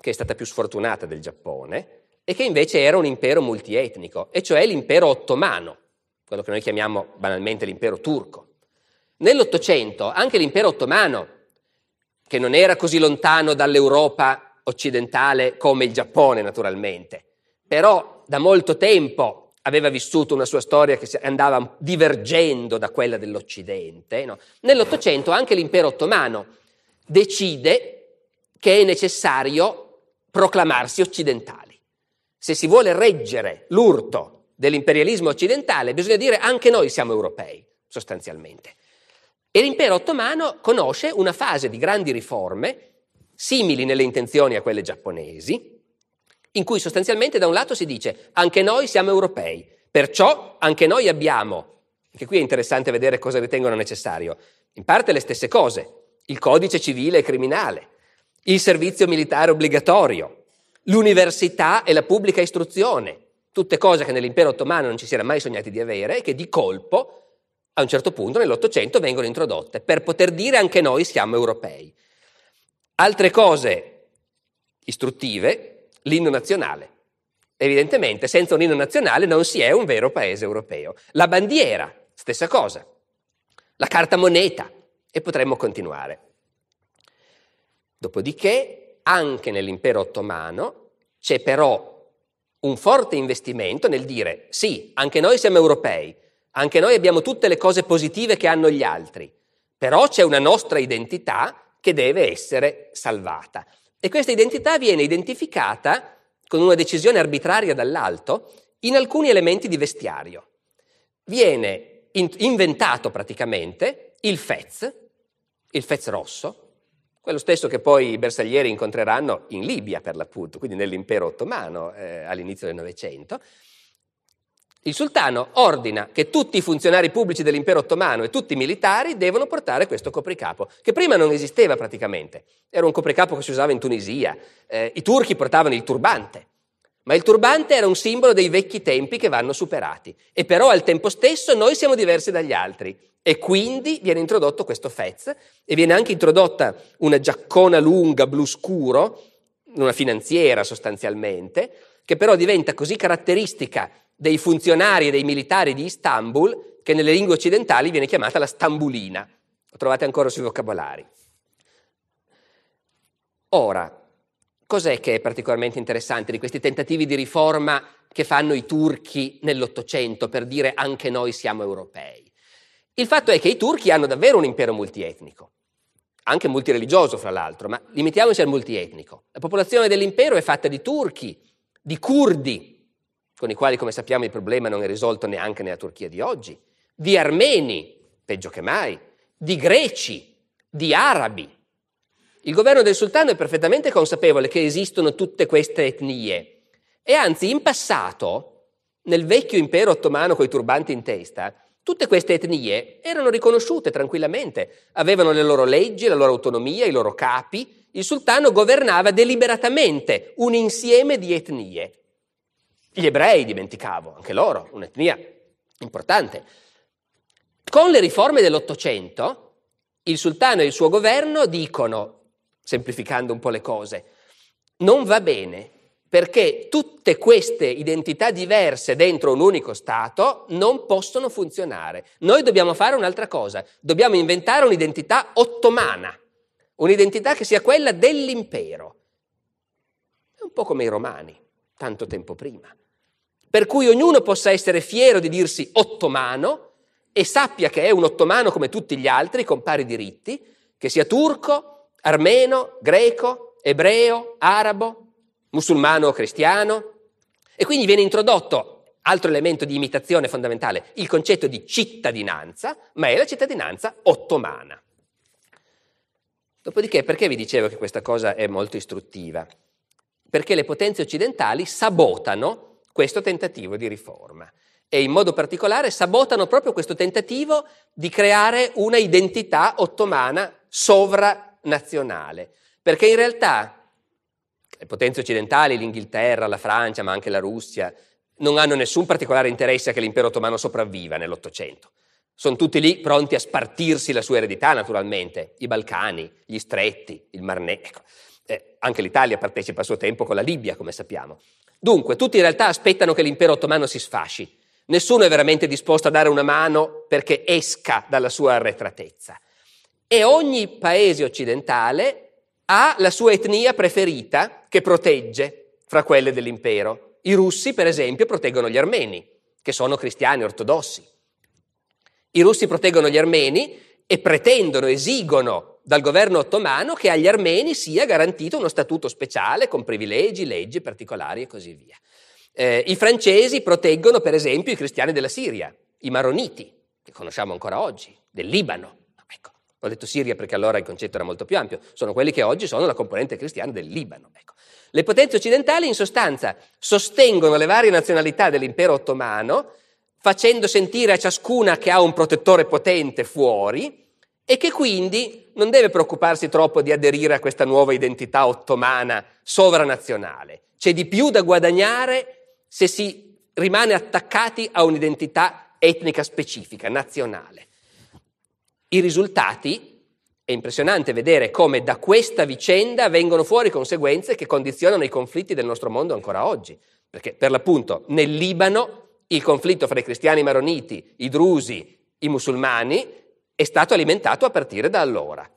che è stata più sfortunata del Giappone, e che invece era un impero multietnico, e cioè l'impero ottomano, quello che noi chiamiamo banalmente l'impero turco. Nell'Ottocento anche l'impero ottomano, che non era così lontano dall'Europa occidentale come il Giappone naturalmente, però da molto tempo aveva vissuto una sua storia che andava divergendo da quella dell'Occidente. No? Nell'Ottocento anche l'impero ottomano decide che è necessario proclamarsi occidentale. Se si vuole reggere l'urto dell'imperialismo occidentale, bisogna dire anche noi siamo europei, sostanzialmente. E l'impero ottomano conosce una fase di grandi riforme, simili nelle intenzioni a quelle giapponesi, in cui sostanzialmente da un lato si dice anche noi siamo europei, perciò anche noi abbiamo, anche qui è interessante vedere cosa ritengono necessario, in parte le stesse cose, il codice civile e criminale, il servizio militare obbligatorio, l'università e la pubblica istruzione, tutte cose che nell'impero ottomano non ci si era mai sognati di avere e che di colpo a un certo punto nell'Ottocento vengono introdotte per poter dire anche noi siamo europei. Altre cose istruttive, l'inno nazionale. Evidentemente senza un inno nazionale non si è un vero paese europeo. La bandiera, stessa cosa. La carta moneta e potremmo continuare. Dopodiché, anche nell'impero ottomano c'è però un forte investimento nel dire sì, anche noi siamo europei, anche noi abbiamo tutte le cose positive che hanno gli altri, però c'è una nostra identità che deve essere salvata. E questa identità viene identificata con una decisione arbitraria dall'alto in alcuni elementi di vestiario. Viene in- inventato praticamente il fez, il fez rosso, quello stesso che poi i bersaglieri incontreranno in Libia per l'appunto, quindi nell'impero ottomano eh, all'inizio del Novecento. Il sultano ordina che tutti i funzionari pubblici dell'impero ottomano e tutti i militari devono portare questo copricapo, che prima non esisteva praticamente. Era un copricapo che si usava in Tunisia. Eh, I turchi portavano il turbante, ma il turbante era un simbolo dei vecchi tempi che vanno superati. E però al tempo stesso noi siamo diversi dagli altri. E quindi viene introdotto questo fez e viene anche introdotta una giaccona lunga blu scuro, una finanziera sostanzialmente, che però diventa così caratteristica dei funzionari e dei militari di Istanbul che nelle lingue occidentali viene chiamata la stambulina. Lo trovate ancora sui vocabolari. Ora, cos'è che è particolarmente interessante di questi tentativi di riforma che fanno i turchi nell'Ottocento per dire anche noi siamo europei? Il fatto è che i turchi hanno davvero un impero multietnico, anche multireligioso fra l'altro, ma limitiamoci al multietnico. La popolazione dell'impero è fatta di turchi, di curdi, con i quali come sappiamo il problema non è risolto neanche nella Turchia di oggi, di armeni, peggio che mai, di greci, di arabi. Il governo del sultano è perfettamente consapevole che esistono tutte queste etnie e anzi in passato, nel vecchio impero ottomano coi turbanti in testa, Tutte queste etnie erano riconosciute tranquillamente, avevano le loro leggi, la loro autonomia, i loro capi. Il sultano governava deliberatamente un insieme di etnie. Gli ebrei, dimenticavo, anche loro, un'etnia importante. Con le riforme dell'Ottocento, il sultano e il suo governo dicono, semplificando un po' le cose, non va bene perché tutte queste identità diverse dentro un unico Stato non possono funzionare. Noi dobbiamo fare un'altra cosa, dobbiamo inventare un'identità ottomana, un'identità che sia quella dell'impero. È un po' come i romani, tanto tempo prima. Per cui ognuno possa essere fiero di dirsi ottomano e sappia che è un ottomano come tutti gli altri, con pari diritti, che sia turco, armeno, greco, ebreo, arabo, musulmano o cristiano. E quindi viene introdotto, altro elemento di imitazione fondamentale, il concetto di cittadinanza, ma è la cittadinanza ottomana. Dopodiché, perché vi dicevo che questa cosa è molto istruttiva? Perché le potenze occidentali sabotano questo tentativo di riforma e in modo particolare sabotano proprio questo tentativo di creare una identità ottomana sovranazionale, perché in realtà le potenze occidentali, l'Inghilterra, la Francia, ma anche la Russia, non hanno nessun particolare interesse a che l'impero ottomano sopravviva nell'Ottocento. Sono tutti lì pronti a spartirsi la sua eredità, naturalmente, i Balcani, gli stretti, il Mar Negro. Ecco. Eh, anche l'Italia partecipa a suo tempo con la Libia, come sappiamo. Dunque, tutti in realtà aspettano che l'impero ottomano si sfasci. Nessuno è veramente disposto a dare una mano perché esca dalla sua arretratezza. E ogni paese occidentale ha la sua etnia preferita che protegge fra quelle dell'impero. I russi, per esempio, proteggono gli armeni, che sono cristiani ortodossi. I russi proteggono gli armeni e pretendono, esigono dal governo ottomano che agli armeni sia garantito uno statuto speciale con privilegi, leggi particolari e così via. Eh, I francesi proteggono, per esempio, i cristiani della Siria, i maroniti, che conosciamo ancora oggi, del Libano. Ho detto Siria perché allora il concetto era molto più ampio, sono quelli che oggi sono la componente cristiana del Libano. Ecco. Le potenze occidentali in sostanza sostengono le varie nazionalità dell'impero ottomano, facendo sentire a ciascuna che ha un protettore potente fuori e che quindi non deve preoccuparsi troppo di aderire a questa nuova identità ottomana sovranazionale. C'è di più da guadagnare se si rimane attaccati a un'identità etnica specifica, nazionale. I risultati è impressionante vedere come da questa vicenda vengono fuori conseguenze che condizionano i conflitti del nostro mondo ancora oggi. Perché per l'appunto nel Libano il conflitto fra i cristiani maroniti, i drusi, i musulmani è stato alimentato a partire da allora.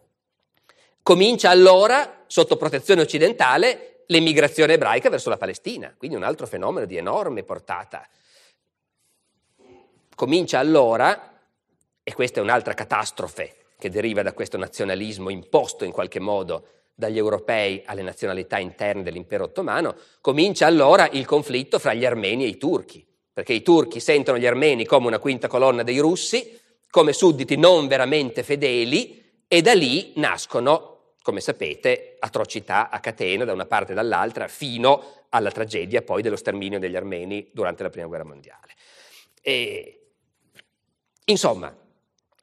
Comincia allora, sotto protezione occidentale, l'emigrazione ebraica verso la Palestina, quindi un altro fenomeno di enorme portata. Comincia allora, e questa è un'altra catastrofe che deriva da questo nazionalismo imposto in qualche modo dagli europei alle nazionalità interne dell'impero ottomano, comincia allora il conflitto fra gli armeni e i turchi, perché i turchi sentono gli armeni come una quinta colonna dei russi, come sudditi non veramente fedeli, e da lì nascono, come sapete, atrocità a catena da una parte e dall'altra, fino alla tragedia poi dello sterminio degli armeni durante la Prima Guerra Mondiale. E, insomma,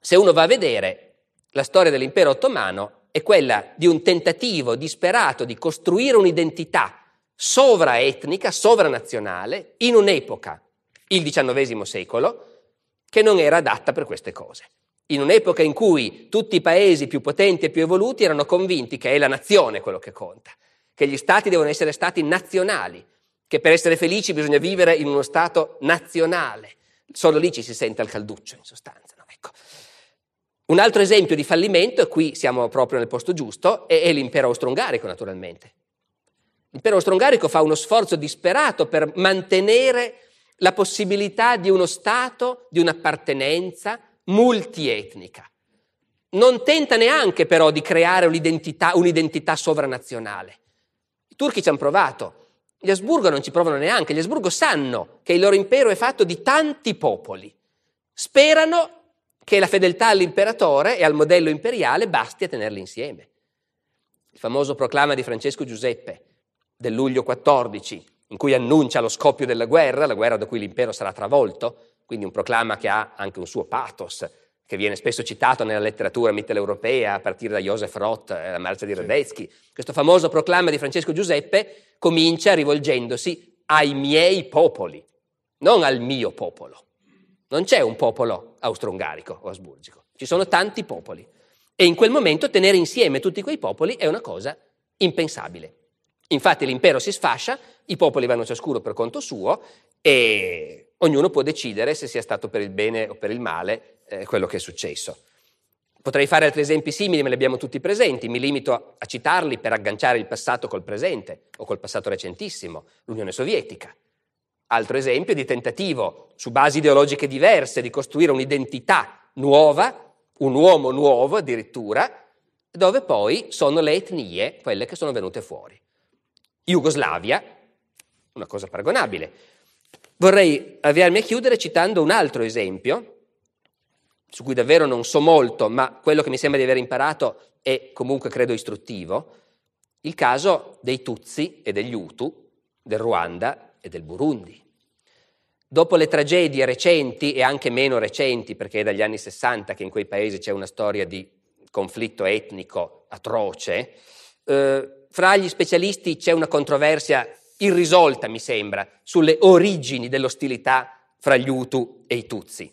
se uno va a vedere la storia dell'impero ottomano è quella di un tentativo disperato di costruire un'identità sovraetnica, sovranazionale, in un'epoca, il XIX secolo, che non era adatta per queste cose. In un'epoca in cui tutti i paesi più potenti e più evoluti erano convinti che è la nazione quello che conta, che gli stati devono essere stati nazionali, che per essere felici bisogna vivere in uno stato nazionale. Solo lì ci si sente al calduccio, in sostanza. No? Ecco. Un altro esempio di fallimento, e qui siamo proprio nel posto giusto, è, è l'impero austro-ungarico, naturalmente. L'impero austro-ungarico fa uno sforzo disperato per mantenere la possibilità di uno Stato, di un'appartenenza multietnica. Non tenta neanche però di creare un'identità, un'identità sovranazionale. I turchi ci hanno provato, gli Asburgo non ci provano neanche, gli Asburgo sanno che il loro impero è fatto di tanti popoli. Sperano che la fedeltà all'imperatore e al modello imperiale basti a tenerli insieme. Il famoso proclama di Francesco Giuseppe del luglio 14, in cui annuncia lo scoppio della guerra, la guerra da cui l'impero sarà travolto, quindi un proclama che ha anche un suo pathos, che viene spesso citato nella letteratura mitteleuropea a partire da Joseph Roth, e la marcia di Radetzky. Questo famoso proclama di Francesco Giuseppe comincia rivolgendosi ai miei popoli, non al mio popolo. Non c'è un popolo austro-ungarico o asburgico, ci sono tanti popoli. E in quel momento tenere insieme tutti quei popoli è una cosa impensabile. Infatti l'impero si sfascia, i popoli vanno ciascuno per conto suo e ognuno può decidere se sia stato per il bene o per il male eh, quello che è successo. Potrei fare altri esempi simili, ma li abbiamo tutti presenti, mi limito a, a citarli per agganciare il passato col presente o col passato recentissimo, l'Unione Sovietica. Altro esempio di tentativo su basi ideologiche diverse di costruire un'identità nuova, un uomo nuovo addirittura, dove poi sono le etnie quelle che sono venute fuori. Jugoslavia, una cosa paragonabile. Vorrei avviarmi a chiudere citando un altro esempio, su cui davvero non so molto, ma quello che mi sembra di aver imparato è comunque credo istruttivo, il caso dei Tutsi e degli Hutu, del Ruanda e del Burundi. Dopo le tragedie recenti e anche meno recenti, perché è dagli anni 60 che in quei paesi c'è una storia di conflitto etnico atroce, eh, fra gli specialisti c'è una controversia irrisolta, mi sembra, sulle origini dell'ostilità fra gli Hutu e i Tutsi.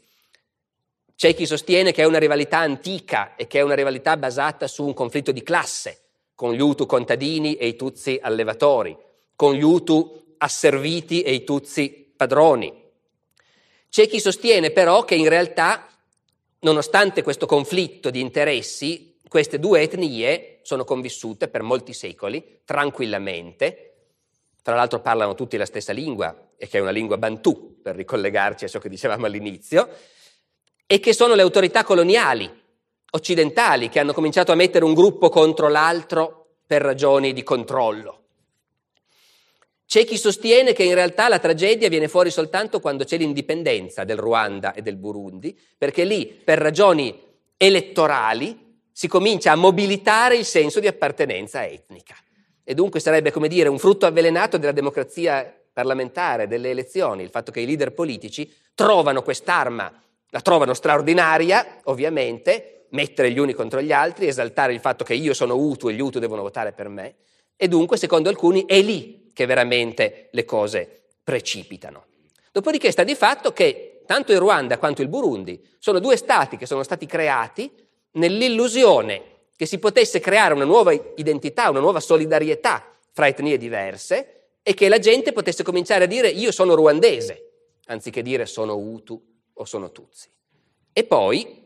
C'è chi sostiene che è una rivalità antica e che è una rivalità basata su un conflitto di classe, con gli Hutu contadini e i Tutsi allevatori, con gli Hutu asserviti e i Tutsi padroni. C'è chi sostiene però che in realtà, nonostante questo conflitto di interessi, queste due etnie sono convissute per molti secoli tranquillamente. Tra l'altro parlano tutti la stessa lingua, e che è una lingua bantù, per ricollegarci a ciò che dicevamo all'inizio, e che sono le autorità coloniali occidentali che hanno cominciato a mettere un gruppo contro l'altro per ragioni di controllo. C'è chi sostiene che in realtà la tragedia viene fuori soltanto quando c'è l'indipendenza del Ruanda e del Burundi, perché lì, per ragioni elettorali, si comincia a mobilitare il senso di appartenenza etnica. E dunque sarebbe, come dire, un frutto avvelenato della democrazia parlamentare, delle elezioni, il fatto che i leader politici trovano quest'arma, la trovano straordinaria, ovviamente, mettere gli uni contro gli altri, esaltare il fatto che io sono Utu e gli Utu devono votare per me, e dunque, secondo alcuni, è lì che veramente le cose precipitano. Dopodiché sta di fatto che tanto il Ruanda quanto il Burundi sono due stati che sono stati creati nell'illusione che si potesse creare una nuova identità, una nuova solidarietà fra etnie diverse e che la gente potesse cominciare a dire io sono ruandese, anziché dire sono Hutu o sono Tutsi. E poi,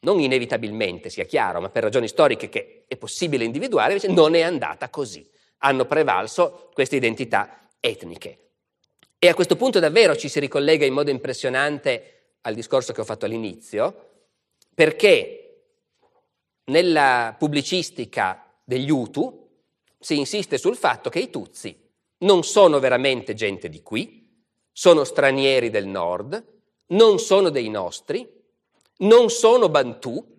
non inevitabilmente, sia chiaro, ma per ragioni storiche che è possibile individuare, invece non è andata così. Hanno prevalso queste identità etniche. E a questo punto davvero ci si ricollega in modo impressionante al discorso che ho fatto all'inizio, perché nella pubblicistica degli Hutu si insiste sul fatto che i Tutsi non sono veramente gente di qui, sono stranieri del nord, non sono dei nostri, non sono Bantu,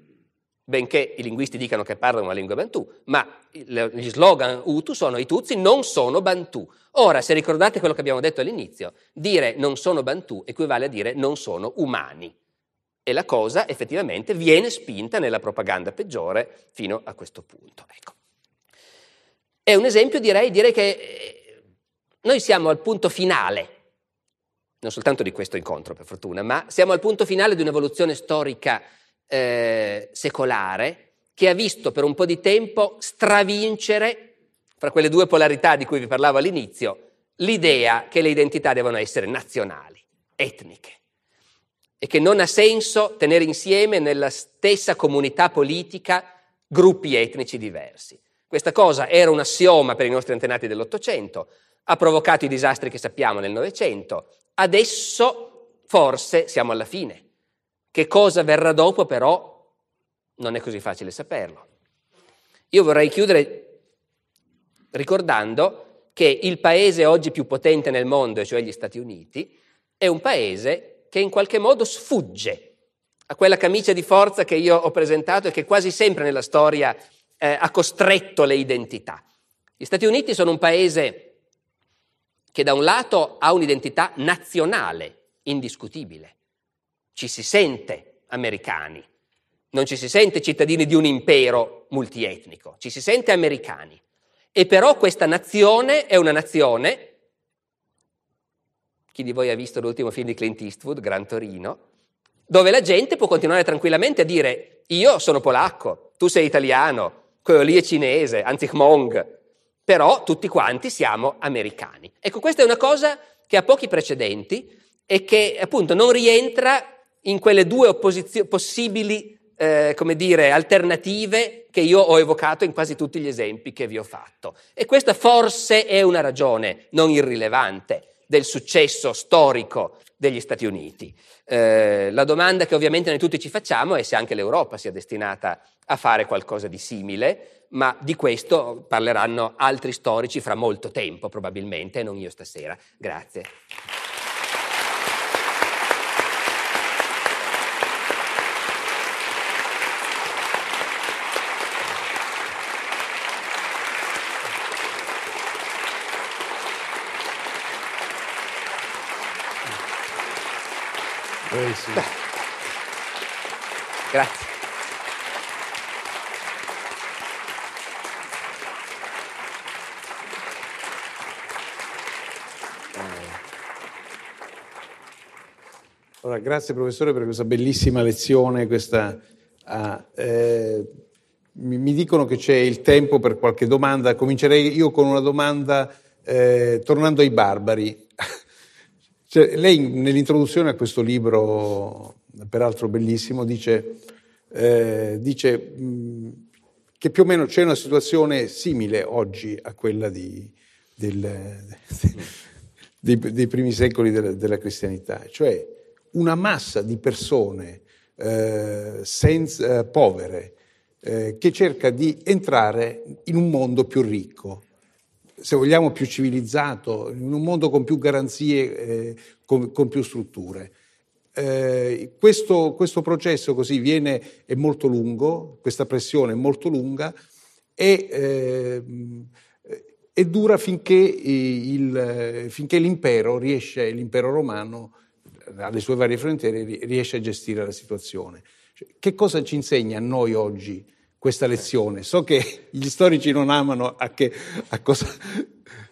benché i linguisti dicano che parlano una lingua Bantu, ma gli slogan Hutu sono i Tutsi non sono Bantu. Ora, se ricordate quello che abbiamo detto all'inizio, dire non sono Bantu equivale a dire non sono umani. E la cosa effettivamente viene spinta nella propaganda peggiore fino a questo punto. Ecco. È un esempio, direi, direi che eh, noi siamo al punto finale, non soltanto di questo incontro per fortuna, ma siamo al punto finale di un'evoluzione storica eh, secolare che ha visto per un po' di tempo stravincere, fra quelle due polarità di cui vi parlavo all'inizio, l'idea che le identità devono essere nazionali, etniche, e che non ha senso tenere insieme nella stessa comunità politica gruppi etnici diversi. Questa cosa era un assioma per i nostri antenati dell'Ottocento, ha provocato i disastri che sappiamo nel Novecento, adesso forse siamo alla fine. Che cosa verrà dopo però non è così facile saperlo. Io vorrei chiudere ricordando che il paese oggi più potente nel mondo, cioè gli Stati Uniti, è un paese che in qualche modo sfugge a quella camicia di forza che io ho presentato e che quasi sempre nella storia eh, ha costretto le identità. Gli Stati Uniti sono un paese che da un lato ha un'identità nazionale indiscutibile, ci si sente americani, non ci si sente cittadini di un impero multietnico, ci si sente americani. E però questa nazione è una nazione, chi di voi ha visto l'ultimo film di Clint Eastwood, Gran Torino, dove la gente può continuare tranquillamente a dire io sono polacco, tu sei italiano, quello lì è cinese, anzi Hmong, però tutti quanti siamo americani. Ecco, questa è una cosa che ha pochi precedenti e che appunto non rientra in quelle due possibili, eh, come dire, alternative che io ho evocato in quasi tutti gli esempi che vi ho fatto. E questa forse è una ragione non irrilevante del successo storico degli Stati Uniti. Eh, la domanda che ovviamente noi tutti ci facciamo è se anche l'Europa sia destinata a fare qualcosa di simile, ma di questo parleranno altri storici fra molto tempo probabilmente, non io stasera. Grazie. Bravissimo. Grazie. Allora, grazie professore per questa bellissima lezione. Questa, ah, eh, mi, mi, dicono che c'è il tempo per qualche domanda. Comincerei io con una domanda eh, tornando ai barbari. Cioè, lei nell'introduzione a questo libro, peraltro bellissimo, dice, eh, dice che più o meno c'è una situazione simile oggi a quella di, del, dei, dei, primi secoli della, della, cristianità, cioè una massa di persone eh, senza, eh, povere eh, che cerca di entrare in un mondo più ricco se vogliamo, più civilizzato, in un mondo con più garanzie, eh, con, con, più strutture. Eh, questo, questo, processo così viene, è molto lungo, questa pressione è molto lunga e, eh, e dura finché, il, finché, l'impero riesce, l'impero romano, alle sue varie frontiere, riesce a gestire la situazione. Che cosa ci insegna a noi oggi questa lezione? So che gli storici non amano a, che, a cosa,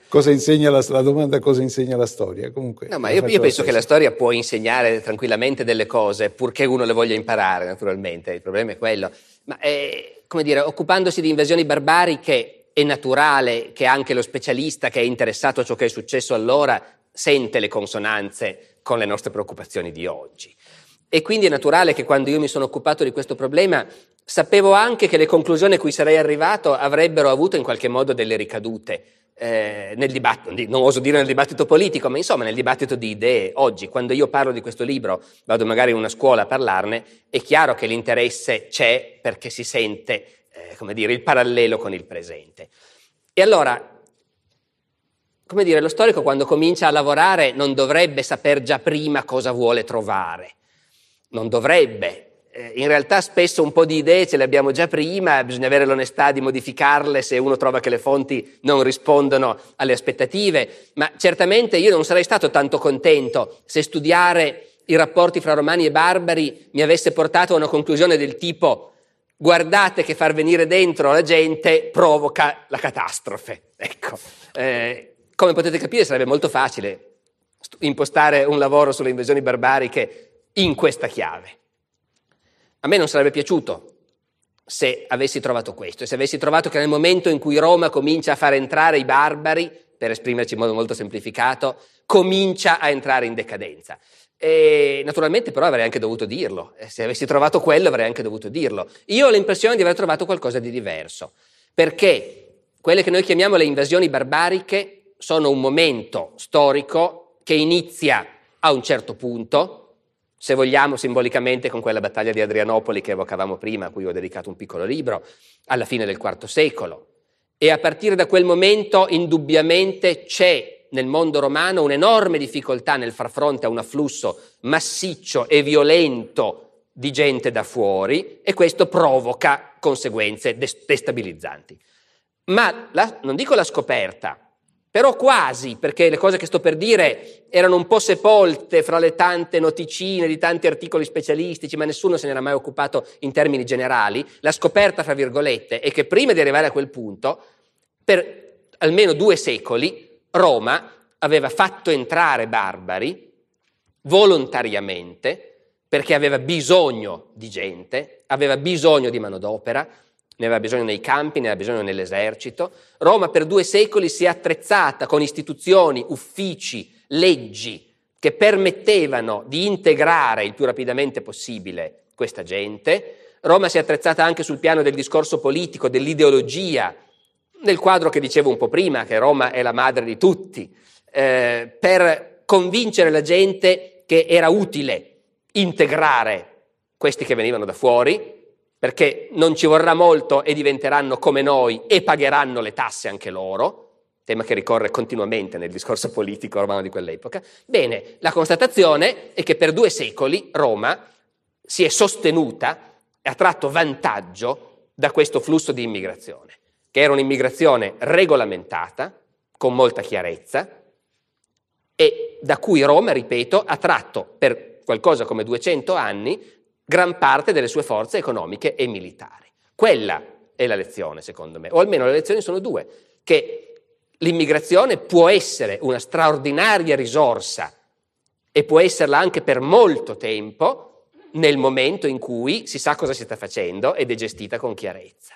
cosa insegna la, la, domanda cosa insegna la storia. Comunque, no, ma io, io penso che la storia può insegnare tranquillamente delle cose, purché uno le voglia imparare, naturalmente. Il problema è quello. Ma è, come dire, occupandosi di invasioni barbariche è naturale che anche lo specialista che è interessato a ciò che è successo allora sente le consonanze con le nostre preoccupazioni di oggi. E quindi è naturale che quando io mi sono occupato di questo problema sapevo anche che le conclusioni a cui sarei arrivato avrebbero avuto in qualche modo delle ricadute eh, nel dibattito, non oso dire nel dibattito politico, ma insomma nel dibattito di idee. Oggi, quando io parlo di questo libro, vado magari in una scuola a parlarne, è chiaro che l'interesse c'è perché si sente, eh, come dire, il parallelo con il presente. E allora, come dire, lo storico quando comincia a lavorare non dovrebbe saper già prima cosa vuole trovare. Non dovrebbe, in realtà spesso un po' di idee ce le abbiamo già prima, bisogna avere l'onestà di modificarle se uno trova che le fonti non rispondono alle aspettative, ma certamente io non sarei stato tanto contento se studiare i rapporti fra romani e barbari mi avesse portato a una conclusione del tipo guardate che far venire dentro la gente provoca la catastrofe. Ecco, eh, come potete capire sarebbe molto facile impostare un lavoro sulle invasioni barbariche in questa chiave. A me non sarebbe piaciuto se avessi trovato questo e se avessi trovato che nel momento in cui Roma comincia a far entrare i barbari, per esprimerci in modo molto semplificato, comincia a entrare in decadenza. E naturalmente però avrei anche dovuto dirlo, se avessi trovato quello avrei anche dovuto dirlo. Io ho l'impressione di aver trovato qualcosa di diverso, perché quelle che noi chiamiamo le invasioni barbariche sono un momento storico che inizia a un certo punto, se vogliamo simbolicamente con quella battaglia di Adrianopoli che evocavamo prima, a cui ho dedicato un piccolo libro, alla fine del IV secolo. E a partire da quel momento indubbiamente c'è nel mondo romano un'enorme difficoltà nel far fronte a un afflusso massiccio e violento di gente da fuori e questo provoca conseguenze destabilizzanti. Ma la, non dico la scoperta, però quasi, perché le cose che sto per dire erano un po' sepolte fra le tante noticine di tanti articoli specialistici, ma nessuno se ne era mai occupato in termini generali. La scoperta, fra virgolette, è che prima di arrivare a quel punto, per almeno due secoli, Roma aveva fatto entrare barbari volontariamente perché aveva bisogno di gente, aveva bisogno di manodopera, ne aveva bisogno nei campi, ne aveva bisogno nell'esercito. Roma per due secoli si è attrezzata con istituzioni, uffici, leggi che permettevano di integrare il più rapidamente possibile questa gente. Roma si è attrezzata anche sul piano del discorso politico, dell'ideologia, nel quadro che dicevo un po' prima, che Roma è la madre di tutti, eh, per convincere la gente che era utile integrare questi che venivano da fuori, perché non ci vorrà molto e diventeranno come noi e pagheranno le tasse anche loro, tema che ricorre continuamente nel discorso politico romano di quell'epoca. Bene, la constatazione è che per due secoli Roma si è sostenuta e ha tratto vantaggio da questo flusso di immigrazione, che era un'immigrazione regolamentata, con molta chiarezza, e da cui Roma, ripeto, ha tratto per qualcosa come 200 anni gran parte delle sue forze economiche e militari. Quella è la lezione, secondo me, o almeno le lezioni sono due, che l'immigrazione può essere una straordinaria risorsa e può esserla anche per molto tempo nel momento in cui si sa cosa si sta facendo ed è gestita con chiarezza.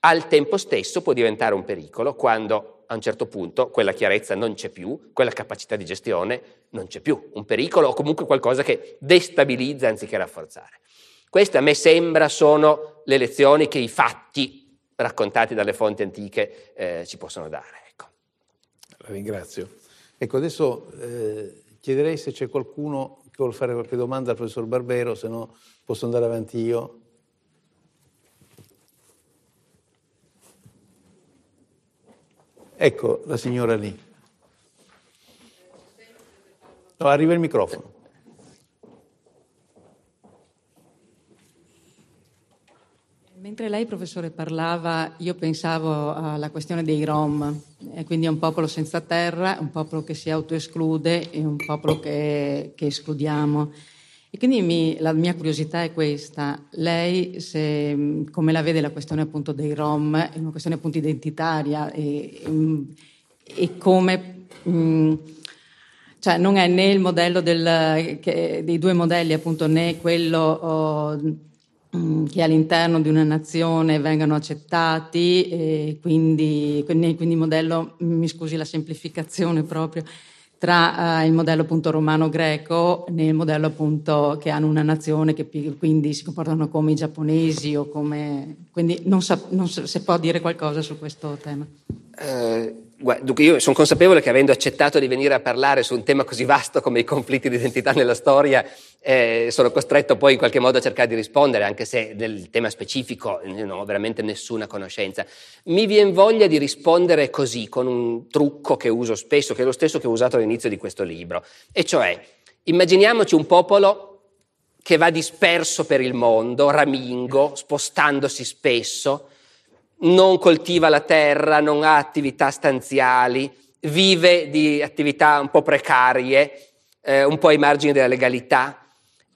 Al tempo stesso può diventare un pericolo quando a un certo punto quella chiarezza non c'è più, quella capacità di gestione non c'è più, un pericolo o comunque qualcosa che destabilizza anziché rafforzare. Queste a me sembra sono le lezioni che i fatti raccontati dalle fonti antiche eh, ci possono dare. Ecco. La ringrazio. Ecco, adesso eh, chiederei se c'è qualcuno che vuole fare qualche domanda al professor Barbero, se no posso andare avanti io. Ecco la signora lì. No, arriva il microfono. Mentre lei, professore, parlava, io pensavo alla questione dei Rom, quindi un popolo senza terra, un popolo che si autoesclude e un popolo che, che escludiamo. E quindi mi, la mia curiosità è questa, lei se, come la vede la questione appunto dei Rom, è una questione appunto identitaria e, e come... Mh, cioè non è né il modello del, che, dei due modelli appunto né quello oh, che all'interno di una nazione vengano accettati e quindi, quindi, quindi modello, mi scusi la semplificazione proprio, tra uh, il modello appunto romano-greco nel modello appunto che hanno una nazione che quindi si comportano come i giapponesi o come... quindi non, sa, non sa, se può dire qualcosa su questo tema. Uh, Dunque io sono consapevole che avendo accettato di venire a parlare su un tema così vasto come i conflitti di identità nella storia, eh, sono costretto poi in qualche modo a cercare di rispondere, anche se del tema specifico non ho veramente nessuna conoscenza. Mi viene voglia di rispondere così, con un trucco che uso spesso, che è lo stesso che ho usato all'inizio di questo libro, e cioè immaginiamoci un popolo che va disperso per il mondo, ramingo, spostandosi spesso, non coltiva la terra, non ha attività stanziali, vive di attività un po' precarie, eh, un po' ai margini della legalità,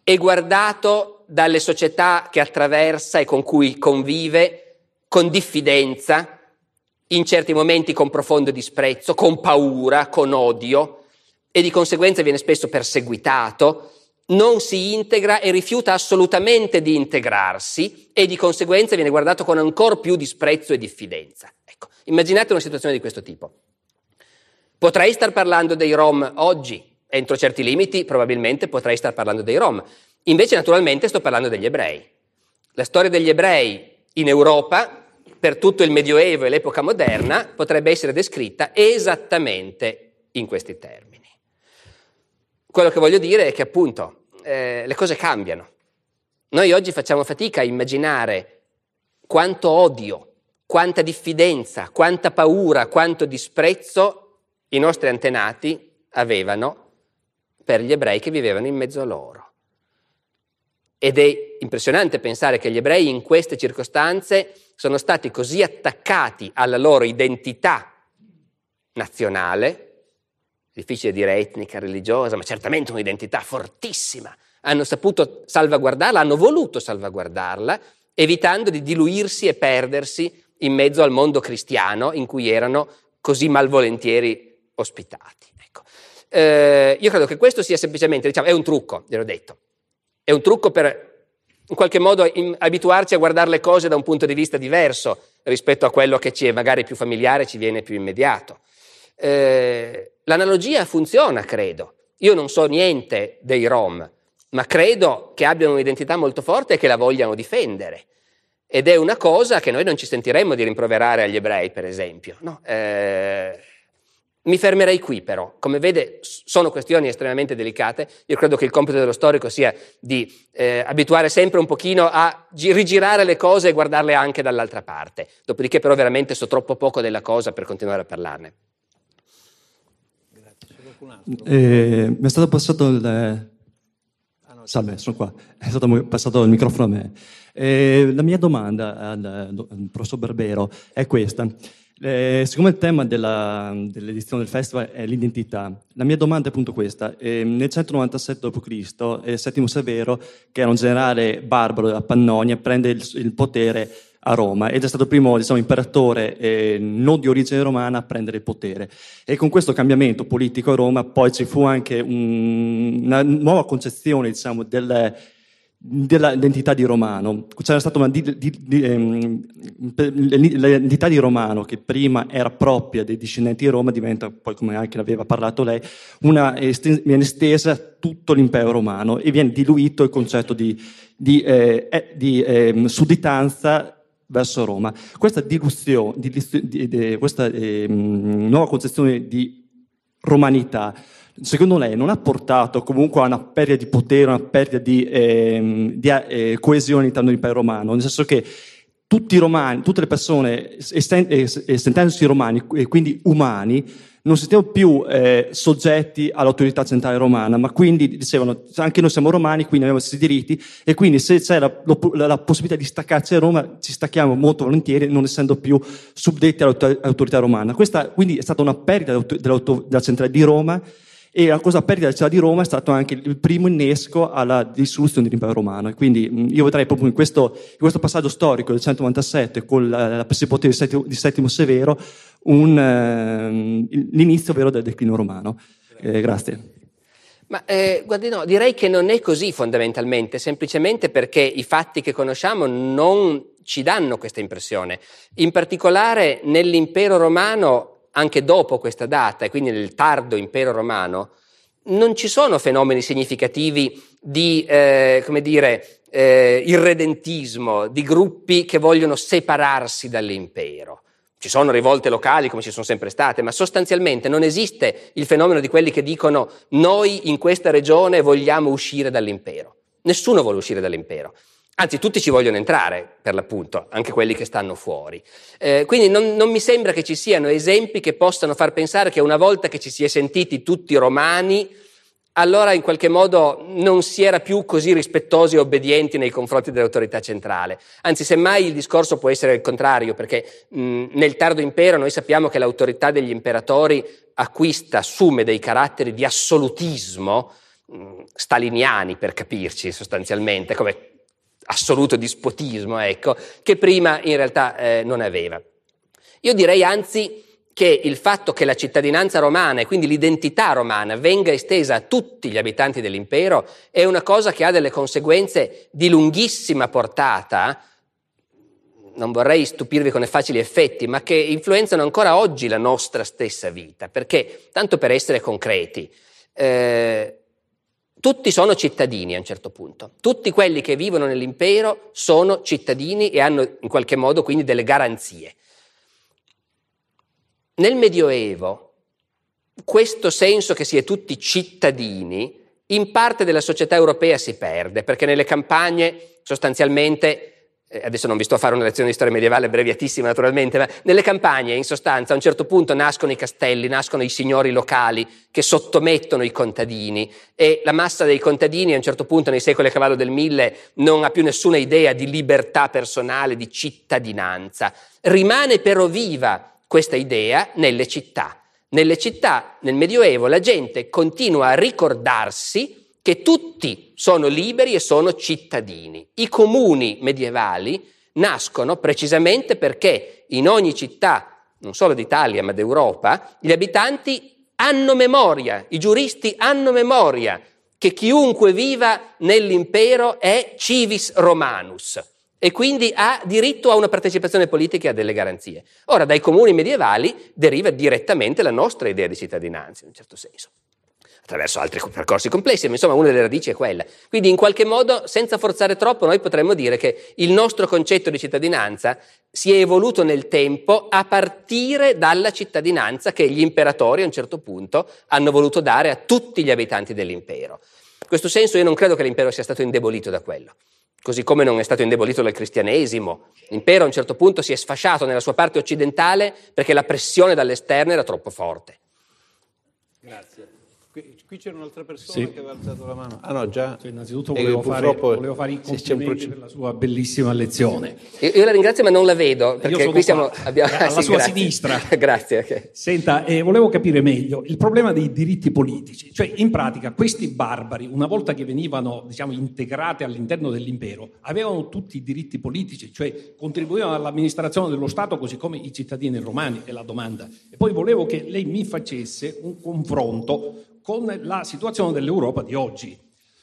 è guardato dalle società che attraversa e con cui convive con diffidenza, in certi momenti con profondo disprezzo, con paura, con odio e di conseguenza viene spesso perseguitato, non si integra e rifiuta assolutamente di integrarsi e di conseguenza viene guardato con ancora più disprezzo e diffidenza. Ecco, immaginate una situazione di questo tipo. Potrei star parlando dei Rom oggi, entro certi limiti probabilmente potrei star parlando dei Rom, invece naturalmente sto parlando degli ebrei. La storia degli ebrei in Europa per tutto il Medioevo e l'epoca moderna potrebbe essere descritta esattamente in questi termini. Quello che voglio dire è che appunto eh, le cose cambiano. Noi oggi facciamo fatica a immaginare quanto odio, quanta diffidenza, quanta paura, quanto disprezzo i nostri antenati avevano per gli ebrei che vivevano in mezzo a loro. Ed è impressionante pensare che gli ebrei in queste circostanze sono stati così attaccati alla loro identità nazionale difficile dire etnica, religiosa, ma certamente un'identità fortissima. Hanno saputo salvaguardarla, hanno voluto salvaguardarla, evitando di diluirsi e perdersi in mezzo al mondo cristiano in cui erano così malvolentieri ospitati. Ecco. Eh, io credo che questo sia semplicemente, diciamo, è un trucco, gliel'ho detto, è un trucco per in qualche modo in, abituarci a guardare le cose da un punto di vista diverso rispetto a quello che ci è magari più familiare, ci viene più immediato. Eh, l'analogia funziona, credo. Io non so niente dei Rom, ma credo che abbiano un'identità molto forte e che la vogliano difendere. Ed è una cosa che noi non ci sentiremmo di rimproverare agli ebrei, per esempio. No? Eh, mi fermerei qui però, come vede sono questioni estremamente delicate, io credo che il compito dello storico sia di eh, abituare sempre un pochino a gi- rigirare le cose e guardarle anche dall'altra parte, dopodiché però veramente so troppo poco della cosa per continuare a parlarne. Eh, mi è stato passato il... Ah, no, salve, sono qua. È stato passato il microfono a me. Eh, la mia domanda al, al professor Barbero è questa. Eh, siccome il tema della, dell'edizione del festival è l'identità, la mia domanda è appunto questa. Eh, nel 197 d.C., eh, Settimo Severo, che era un generale barbaro della Pannonia, prende il, il potere a Roma ed è stato il primo diciamo, imperatore eh, non di origine romana a prendere il potere. E con questo cambiamento politico a Roma poi ci fu anche un, una nuova concezione diciamo, del, dell'identità di Romano. C'era stata una di, di, di, ehm, l'identità di Romano che prima era propria dei discendenti di Roma diventa, poi come anche aveva parlato lei, una, viene estesa a tutto l'impero romano e viene diluito il concetto di, eh, eh di eh, sudditanza verso Roma. Questa diluzione, di, di, di, questa eh, nuova concezione di romanità, secondo lei non ha portato comunque a una perdita di potere, una perdita di, eh, di eh, coesione all'interno dell'impero romano, nel senso che tutti i romani, tutte le persone, sentendosi romani e quindi umani, non siamo più eh, soggetti all'autorità centrale romana, ma quindi dicevano anche noi siamo romani, quindi abbiamo questi diritti e quindi se c'è la, la, la possibilità di staccarci da Roma, ci stacchiamo molto volentieri, non essendo più subdetti all'autorità romana. Questa quindi è stata una perdita della centrale di Roma E la cosa perdita della città di Roma è stato anche il primo innesco alla dissoluzione dell'impero romano. E quindi io vedrei proprio in questo, in questo, passaggio storico del 197 con la, la persecuzione di di Settimo Severo un, eh, l'inizio vero del declino romano. Eh, grazie. Ma eh, guardi, no, direi che non è così fondamentalmente, semplicemente perché i fatti che conosciamo non ci danno questa impressione. In particolare nell'impero romano anche dopo questa data, e quindi nel tardo impero romano, non ci sono fenomeni significativi di, eh, come dire, eh, irredentismo, di gruppi che vogliono separarsi dall'impero. Ci sono rivolte locali come ci sono sempre state, ma sostanzialmente non esiste il fenomeno di quelli che dicono noi in questa regione vogliamo uscire dall'impero. Nessuno vuole uscire dall'impero. Anzi, tutti ci vogliono entrare, per l'appunto, anche quelli che stanno fuori. Eh, quindi non, non, mi sembra che ci siano esempi che possano far pensare che una volta che ci si è sentiti tutti romani, allora in qualche modo non si era più così rispettosi e obbedienti nei confronti dell'autorità centrale. Anzi, semmai il discorso può essere il contrario, perché mh, nel tardo impero noi sappiamo che l'autorità degli imperatori acquista, assume dei caratteri di assolutismo, mh, staliniani per capirci sostanzialmente, come assoluto dispotismo, ecco, che prima in realtà eh, non aveva. Io direi anzi che il fatto che la cittadinanza romana e quindi l'identità romana venga estesa a tutti gli abitanti dell'impero è una cosa che ha delle conseguenze di lunghissima portata, non vorrei stupirvi con i facili effetti, ma che influenzano ancora oggi la nostra stessa vita, perché, tanto per essere concreti, eh, tutti sono cittadini a un certo punto. Tutti quelli che vivono nell'impero sono cittadini e hanno in qualche modo quindi delle garanzie. Nel Medioevo questo senso che si è tutti cittadini in parte della società europea si perde, perché nelle campagne sostanzialmente adesso non vi sto a fare una lezione di storia medievale breviatissima naturalmente, ma nelle campagne in sostanza a un certo punto nascono i castelli, nascono i signori locali che sottomettono i contadini e la massa dei contadini a un certo punto nei secoli a cavallo del mille non ha più nessuna idea di libertà personale, di cittadinanza. Rimane però viva questa idea nelle città. Nelle città, nel Medioevo, la gente continua a ricordarsi che tutti sono liberi e sono cittadini. I comuni medievali nascono precisamente perché in ogni città, non solo d'Italia ma d'Europa, gli abitanti hanno memoria, i giuristi hanno memoria che chiunque viva nell'impero è civis romanus e quindi ha diritto a una partecipazione politica e a delle garanzie. Ora, dai comuni medievali deriva direttamente la nostra idea di cittadinanza, in un certo senso attraverso altri percorsi complessi, ma insomma una delle radici è quella. Quindi in qualche modo, senza forzare troppo, noi potremmo dire che il nostro concetto di cittadinanza si è evoluto nel tempo a partire dalla cittadinanza che gli imperatori a un certo punto hanno voluto dare a tutti gli abitanti dell'impero. In questo senso io non credo che l'impero sia stato indebolito da quello così come non è stato indebolito dal cristianesimo. L'impero a un certo punto si è sfasciato nella sua parte occidentale perché la pressione dall'esterno era troppo forte. Qui c'era un'altra persona sì. che aveva alzato la mano. Ah no, già. Cioè, innanzitutto volevo fare, volevo fare, i complimenti per la sua bellissima lezione. Io, io, la ringrazio ma non la vedo, perché qui siamo... Abbiamo, alla sì, sua grazie. sinistra. grazie. Okay. Senta, eh, volevo capire meglio il problema dei diritti politici. Cioè, in pratica, questi barbari, una volta che venivano, diciamo, integrati all'interno dell'impero, avevano tutti i diritti politici, cioè contribuivano all'amministrazione dello Stato così come i cittadini romani, è la domanda. E poi volevo che lei mi facesse un confronto con la situazione dell'Europa di oggi.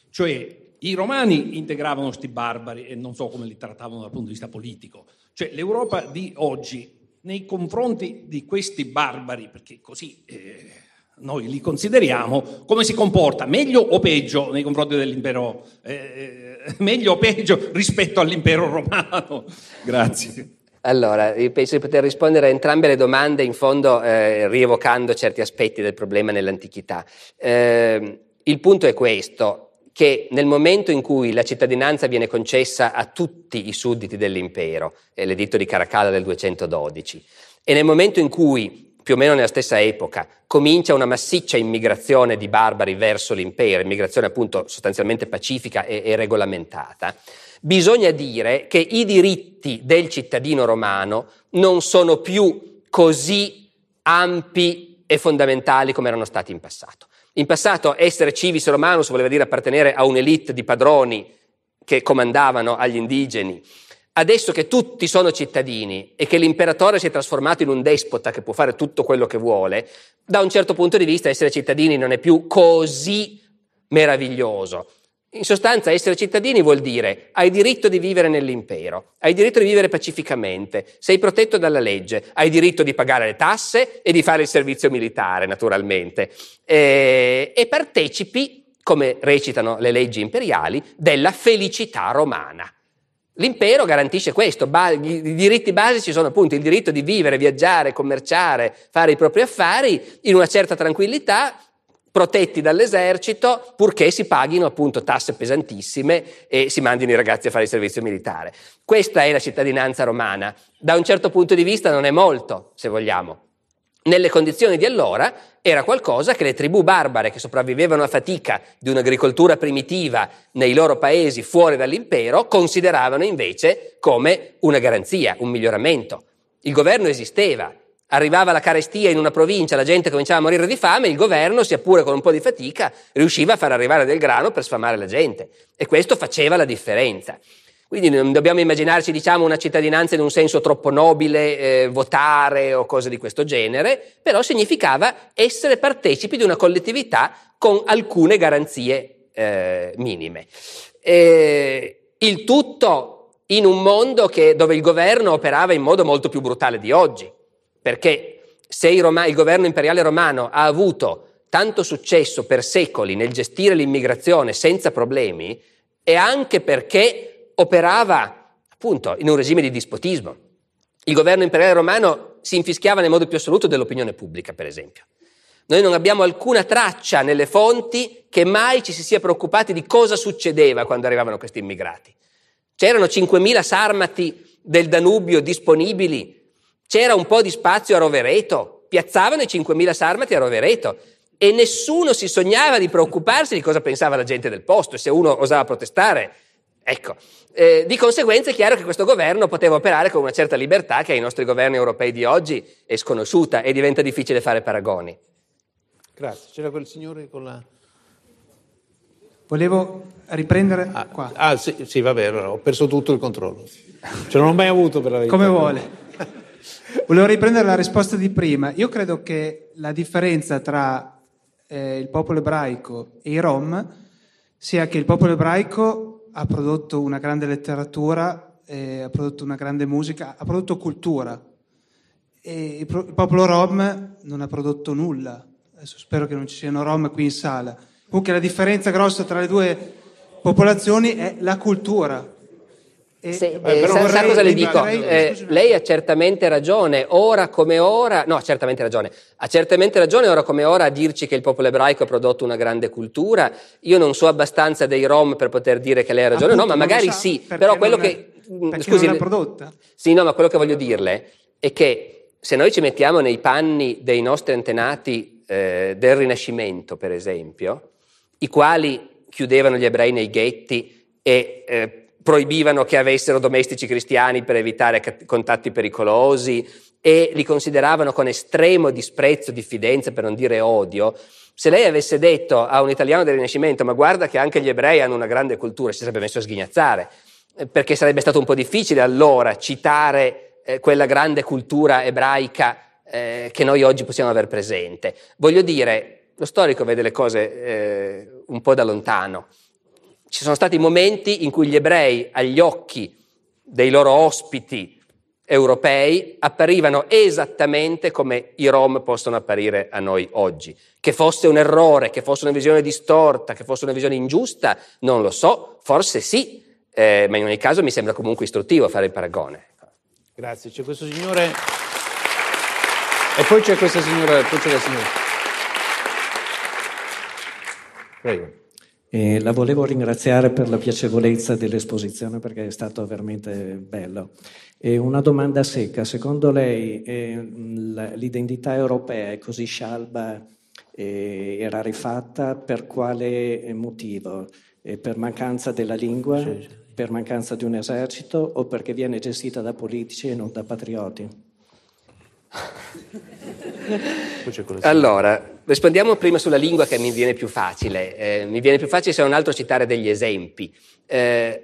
Cioè i romani integravano questi barbari e non so come li trattavano dal punto di vista politico. Cioè l'Europa di oggi nei confronti di questi barbari, perché così eh, noi li consideriamo, come si comporta? Meglio o peggio nei confronti dell'impero? Eh, eh meglio o peggio rispetto all'impero romano? Grazie. Allora, penso di poter rispondere a entrambe le domande, in fondo eh, rievocando certi aspetti del problema nell'antichità. Eh, il punto è questo, che nel momento in cui la cittadinanza viene concessa a tutti i sudditi dell'impero, è l'editto di Caracalla del 212, e nel momento in cui, più o meno nella stessa epoca, comincia una massiccia immigrazione di barbari verso l'impero, immigrazione appunto sostanzialmente pacifica e, e regolamentata, bisogna dire che i diritti del cittadino romano non sono più così ampi e fondamentali come erano stati in passato. In passato essere civis romanus voleva dire appartenere a un'elite di padroni che comandavano agli indigeni. Adesso che tutti sono cittadini e che l'imperatore si è trasformato in un despota che può fare tutto quello che vuole, da un certo punto di vista essere cittadini non è più così meraviglioso. In sostanza essere cittadini vuol dire hai diritto di vivere nell'impero, hai diritto di vivere pacificamente, sei protetto dalla legge, hai diritto di pagare le tasse e di fare il servizio militare, naturalmente, e, e partecipi, come recitano le leggi imperiali, della felicità romana. L'impero garantisce questo, i diritti basici sono appunto il diritto di vivere, viaggiare, commerciare, fare i propri affari in una certa tranquillità protetti dall'esercito purché si paghino appunto tasse pesantissime e si mandino i ragazzi a fare il servizio militare. Questa è la cittadinanza romana. Da un certo punto di vista non è molto, se vogliamo. Nelle condizioni di allora era qualcosa che le tribù barbare che sopravvivevano a fatica di un'agricoltura primitiva nei loro paesi fuori dall'impero consideravano invece come una garanzia, un miglioramento. Il governo esisteva, Arrivava la carestia in una provincia, la gente cominciava a morire di fame, il governo, sia pure con un po' di fatica, riusciva a far arrivare del grano per sfamare la gente. E questo faceva la differenza. Quindi non dobbiamo immaginarci, diciamo, una cittadinanza in un senso troppo nobile, eh, votare o cose di questo genere, però significava essere partecipi di una collettività con alcune garanzie eh, minime. E il tutto in un mondo che, dove il governo operava in modo molto più brutale di oggi perché se Roma, il governo imperiale romano ha avuto tanto successo per secoli nel gestire l'immigrazione senza problemi, è anche perché operava appunto in un regime di dispotismo. Il governo imperiale romano si infischiava nel modo più assoluto dell'opinione pubblica, per esempio. Noi non abbiamo alcuna traccia nelle fonti che mai ci si sia preoccupati di cosa succedeva quando arrivavano questi immigrati. C'erano 5.000 sarmati del Danubio disponibili c'era un po' di spazio a Rovereto, piazzavano i 5.000 sarmati a Rovereto e nessuno si sognava di preoccuparsi di cosa pensava la gente del posto e se uno osava protestare. Ecco, eh, di conseguenza è chiaro che questo governo poteva operare con una certa libertà che ai nostri governi europei di oggi è sconosciuta e diventa difficile fare paragoni. Grazie. C'era quel signore con la... Volevo riprendere ah, qua. Ah, sì, sì, vabbè, allora, ho perso tutto il controllo. Ce l'ho mai avuto per la verità. Come vuole. Volevo riprendere la risposta di prima. Io credo che la differenza tra eh, il popolo ebraico e i Rom sia che il popolo ebraico ha prodotto una grande letteratura, eh, ha prodotto una grande musica, ha prodotto cultura. E il, pro- il popolo Rom non ha prodotto nulla. Adesso spero che non ci siano Rom qui in sala. Comunque la differenza grossa tra le due popolazioni è la cultura. E, sì, eh, sa, sa, cosa le dico? Eh, lei ha certamente ragione, ora come ora, no, ha certamente ragione, ha certamente ragione ora come ora a dirci che il popolo ebraico ha prodotto una grande cultura. Io non so abbastanza dei Rom per poter dire che lei ha ragione, Appunto, no, ma magari sì, però quello che... Mm, scusi, non l'ha prodotta? Sì, no, ma quello che voglio dirle è che se noi ci mettiamo nei panni dei nostri antenati eh, del Rinascimento, per esempio, i quali chiudevano gli ebrei nei ghetti e eh, proibivano che avessero domestici cristiani per evitare contatti pericolosi e li consideravano con estremo disprezzo, diffidenza, per non dire odio. Se lei avesse detto a un italiano del Rinascimento, ma guarda che anche gli ebrei hanno una grande cultura, si sarebbe messo a sghignazzare, eh, perché sarebbe stato un po' difficile allora citare eh, quella grande cultura ebraica eh, che noi oggi possiamo aver presente. Voglio dire, lo storico vede le cose eh, un po' da lontano. Ci sono stati momenti in cui gli ebrei, agli occhi dei loro ospiti europei, apparivano esattamente come i rom possono apparire a noi oggi. Che fosse un errore, che fosse una visione distorta, che fosse una visione ingiusta, non lo so, forse sì, eh, ma in ogni caso mi sembra comunque istruttivo fare il paragone. Grazie, c'è questo signore e poi c'è questa signora, poi c'è la signora. Prego. E la volevo ringraziare per la piacevolezza dell'esposizione perché è stato veramente bello. E una domanda secca, secondo lei eh, l'identità europea è così scialba e rarefatta per quale motivo? E per mancanza della lingua, per mancanza di un esercito o perché viene gestita da politici e non da patrioti? Allora, rispondiamo prima sulla lingua che mi viene più facile. Eh, mi viene più facile se non altro citare degli esempi. Eh,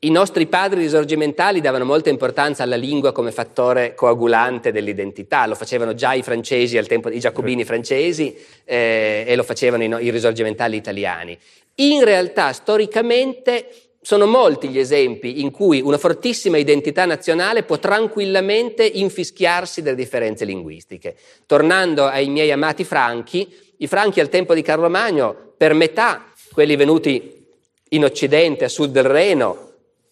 I nostri padri risorgimentali davano molta importanza alla lingua come fattore coagulante dell'identità, lo facevano già i francesi al tempo, i giacobini francesi eh, e lo facevano i, i risorgimentali italiani. In realtà, storicamente, sono molti gli esempi in cui una fortissima identità nazionale può tranquillamente infischiarsi delle differenze linguistiche. Tornando ai miei amati franchi, i franchi al tempo di Carlo Magno, per metà quelli venuti in Occidente, a sud del Reno,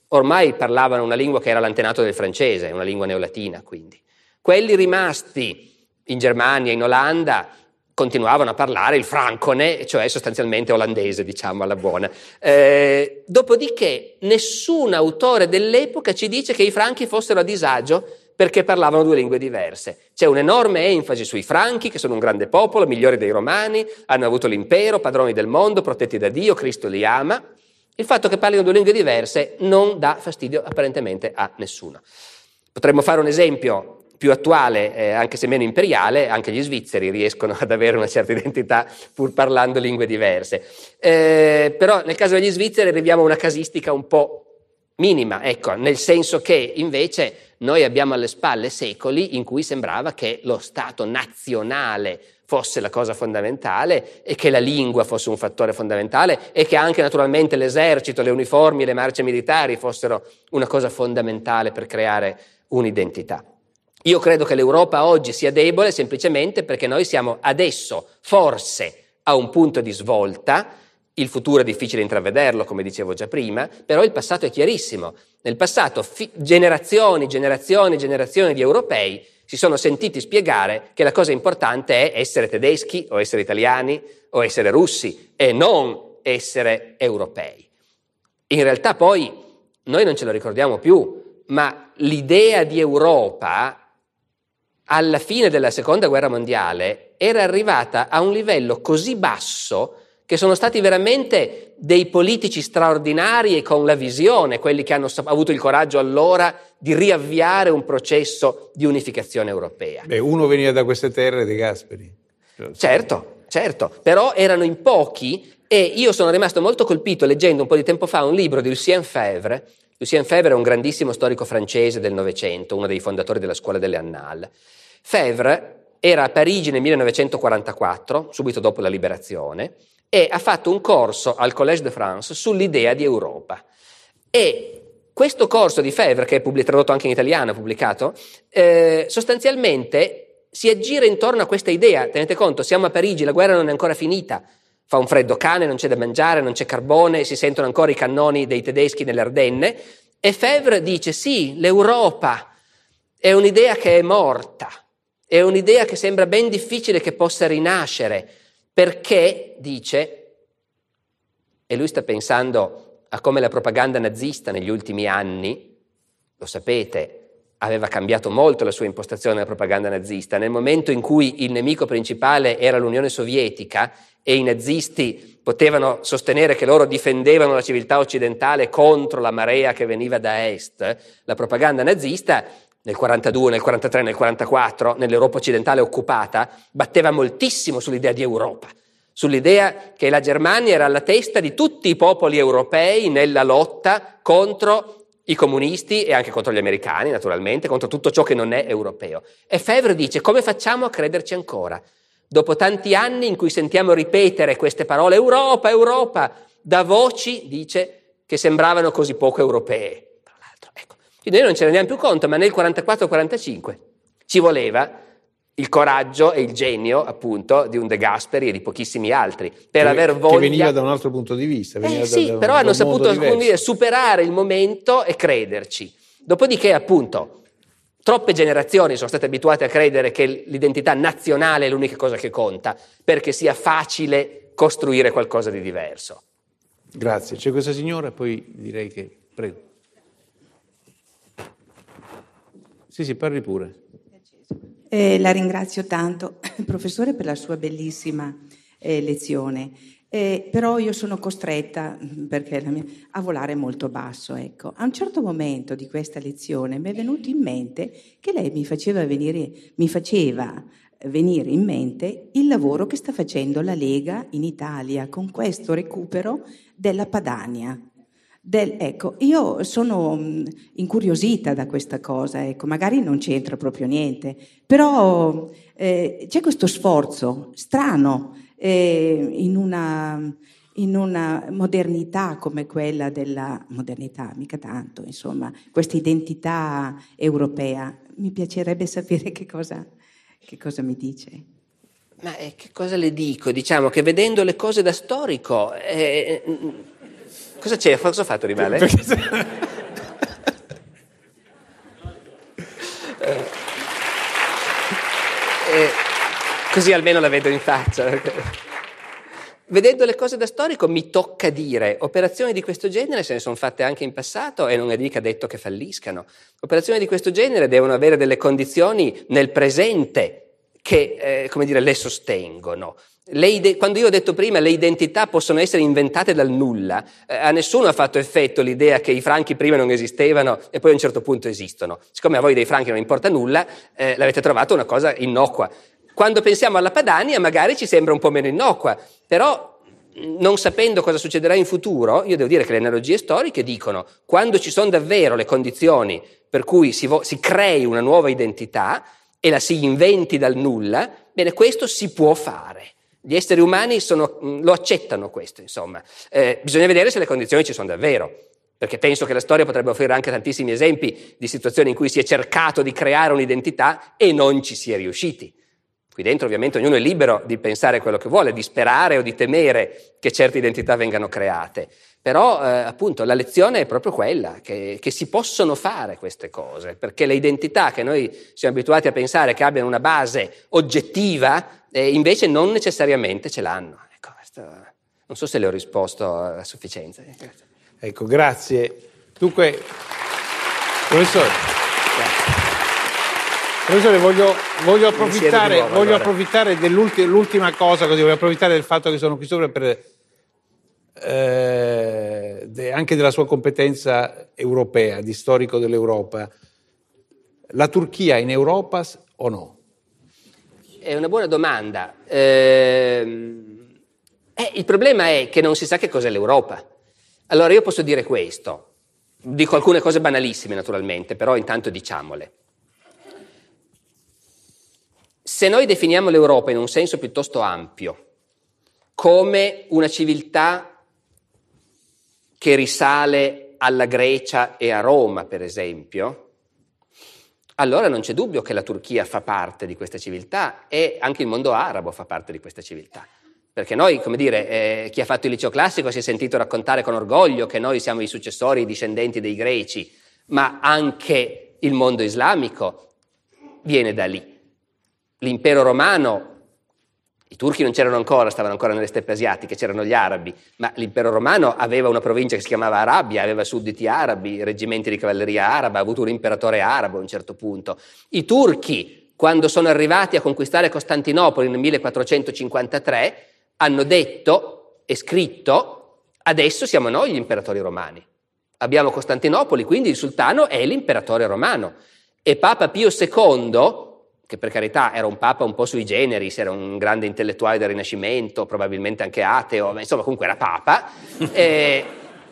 ormai parlavano una lingua che era l'antenato del francese, una lingua neolatina quindi. Quelli rimasti in Germania, in Olanda, continuavano a parlare il francone, cioè sostanzialmente olandese, diciamo alla buona. Eh, dopodiché nessun autore dell'epoca ci dice che i franchi fossero a disagio perché parlavano due lingue diverse. C'è un'enorme enfasi sui franchi, che sono un grande popolo, migliori dei romani, hanno avuto l'impero, padroni del mondo, protetti da Dio, Cristo li ama. Il fatto che parlino due lingue diverse non dà fastidio apparentemente a nessuno. Potremmo fare un esempio più attuale, eh, anche se meno imperiale, anche gli svizzeri riescono ad avere una certa identità pur parlando lingue diverse. Eh, però nel caso degli svizzeri arriviamo a una casistica un po' minima, ecco, nel senso che invece noi abbiamo alle spalle secoli in cui sembrava che lo Stato nazionale fosse la cosa fondamentale e che la lingua fosse un fattore fondamentale e che anche naturalmente l'esercito, le uniformi le marce militari fossero una cosa fondamentale per creare un'identità. Io credo che l'Europa oggi sia debole semplicemente perché noi siamo adesso, forse, a un punto di svolta. Il futuro è difficile intravederlo, come dicevo già prima, però il passato è chiarissimo. Nel passato fi- generazioni, generazioni, generazioni di europei si sono sentiti spiegare che la cosa importante è essere tedeschi o essere italiani o essere russi e non essere europei. In realtà poi noi non ce lo ricordiamo più, ma l'idea di Europa alla fine della seconda guerra mondiale era arrivata a un livello così basso che sono stati veramente dei politici straordinari e con la visione, quelli che hanno avuto il coraggio allora di riavviare un processo di unificazione europea. Beh, uno veniva da queste terre di Gasperi. Certo, certo, però erano in pochi e io sono rimasto molto colpito leggendo un po' di tempo fa un libro di Lucien Febvre. Lucien Febvre è un grandissimo storico francese del Novecento, uno dei fondatori della scuola delle Annales. Febvre era a Parigi nel 1944, subito dopo la liberazione, e ha fatto un corso al Collège de France sull'idea di Europa. E questo corso di Febvre, che è tradotto anche in italiano, pubblicato, eh, sostanzialmente si aggira intorno a questa idea. Tenete conto, siamo a Parigi, la guerra non è ancora finita, fa un freddo cane, non c'è da mangiare, non c'è carbone, si sentono ancora i cannoni dei tedeschi nelle Ardenne, e Febvre dice sì, l'Europa è un'idea che è morta, è un'idea che sembra ben difficile che possa rinascere, perché, dice, e lui sta pensando a come la propaganda nazista negli ultimi anni, lo sapete, aveva cambiato molto la sua impostazione alla propaganda nazista. Nel momento in cui il nemico principale era l'Unione Sovietica e i nazisti potevano sostenere che loro difendevano la civiltà occidentale contro la marea che veniva da est, la propaganda nazista nel 42, nel 43, nel 44, nell'Europa occidentale occupata, batteva moltissimo sull'idea di Europa, sull'idea che la Germania era alla testa di tutti i popoli europei nella lotta contro i comunisti e anche contro gli americani, naturalmente, contro tutto ciò che non è europeo. E Fevre dice come facciamo a crederci ancora? Dopo tanti anni in cui sentiamo ripetere queste parole Europa, Europa, da voci, dice, che sembravano così poco europee. Quindi noi non ce ne rendiamo più conto, ma nel 44-45 ci voleva il coraggio e il genio, appunto, di un De Gasperi e di pochissimi altri, per che, aver voglia... Che veniva da un altro punto di vista. Eh, sì, da, però da hanno saputo dire, superare il momento e crederci. Dopodiché, appunto, troppe generazioni sono state abituate a credere che l'identità nazionale è l'unica cosa che conta, perché sia facile costruire qualcosa di diverso. Grazie. C'è questa signora, poi direi che... Prego. Sì, sì, parli pure. Eh, la ringrazio tanto, professore, per la sua bellissima eh, lezione. Eh, però io sono costretta mia, a volare molto basso. Ecco. A un certo momento di questa lezione mi è venuto in mente che lei mi faceva venire, mi faceva venire in mente il lavoro che sta facendo la Lega in Italia con questo recupero della Padania. Del, ecco, io sono mm, incuriosita da questa cosa, ecco, magari non c'entra proprio niente, però eh, c'è questo sforzo strano eh, in, una, in una modernità come quella della modernità, mica tanto, insomma, questa identità europea. Mi piacerebbe sapere che cosa, che cosa mi dice. Ma eh, che cosa le dico? Diciamo che vedendo le cose da storico, eh, Cosa c'è? Cosa ho fatto di male? eh, eh, così almeno la vedo in faccia. Vedendo le cose da storico mi tocca dire, operazioni di questo genere se ne sono fatte anche in passato e non è mica detto che falliscano. Operazioni di questo genere devono avere delle condizioni nel presente che, eh, come dire, le sostengono. Ide- quando io ho detto prima le identità possono essere inventate dal nulla, eh, a nessuno ha fatto effetto l'idea che i franchi prima non esistevano e poi a un certo punto esistono. Siccome a voi dei franchi non importa nulla, eh, l'avete trovato una cosa innocua. Quando pensiamo alla Padania magari ci sembra un po' meno innocua, però non sapendo cosa succederà in futuro, io devo dire che le analogie storiche dicono quando ci sono davvero le condizioni per cui si, vo- si crei una nuova identità e la si inventi dal nulla, bene, questo si può fare. Gli esseri umani sono, mm, lo accettano questo, insomma. Eh, bisogna vedere se le condizioni ci sono davvero, perché penso che la storia potrebbe offrire anche tantissimi esempi di situazioni in cui si è cercato di creare un'identità e non ci si è riusciti. Qui dentro ovviamente ognuno è libero di pensare quello che vuole, di sperare o di temere che certe identità vengano create. Però eh, appunto la lezione è proprio quella, che, che, si possono fare queste cose, perché le identità che noi siamo abituati a pensare che abbiano una base oggettiva, eh, invece non necessariamente ce l'hanno. Ecco, questo, non so se le ho risposto a sufficienza. Ecco, grazie. Dunque, professore, professore voglio, voglio, approfittare, nuovo, voglio allora. approfittare, dell'ultima cosa, così, voglio approfittare del fatto che sono qui sopra per, eh, anche della sua competenza europea, di storico dell'Europa. La Turchia in Europa o no? È una buona domanda. Eh, eh, il problema è che non si sa che cos'è l'Europa. Allora io posso dire questo, dico alcune cose banalissime naturalmente, però intanto diciamole. Se noi definiamo l'Europa in un senso piuttosto ampio, come una civiltà che risale alla Grecia e a Roma, per esempio, allora non c'è dubbio che la Turchia fa parte di questa civiltà e anche il mondo arabo fa parte di questa civiltà. Perché noi, come dire, eh, chi ha fatto il liceo classico si è sentito raccontare con orgoglio che noi siamo i successori, i discendenti dei greci, ma anche il mondo islamico viene da lì. L'impero romano i turchi non c'erano ancora, stavano ancora nelle steppe asiatiche, c'erano gli arabi, ma l'impero romano aveva una provincia che si chiamava Arabia, aveva sudditi arabi, reggimenti di cavalleria araba, ha avuto un imperatore arabo a un certo punto. I turchi, quando sono arrivati a conquistare Costantinopoli nel 1453, hanno detto e scritto, adesso siamo noi gli imperatori romani. Abbiamo Costantinopoli, quindi il sultano è l'imperatore romano. E Papa Pio II, che per carità era un papa un po' sui generis, era un grande intellettuale del Rinascimento, probabilmente anche ateo, ma insomma comunque era papa, e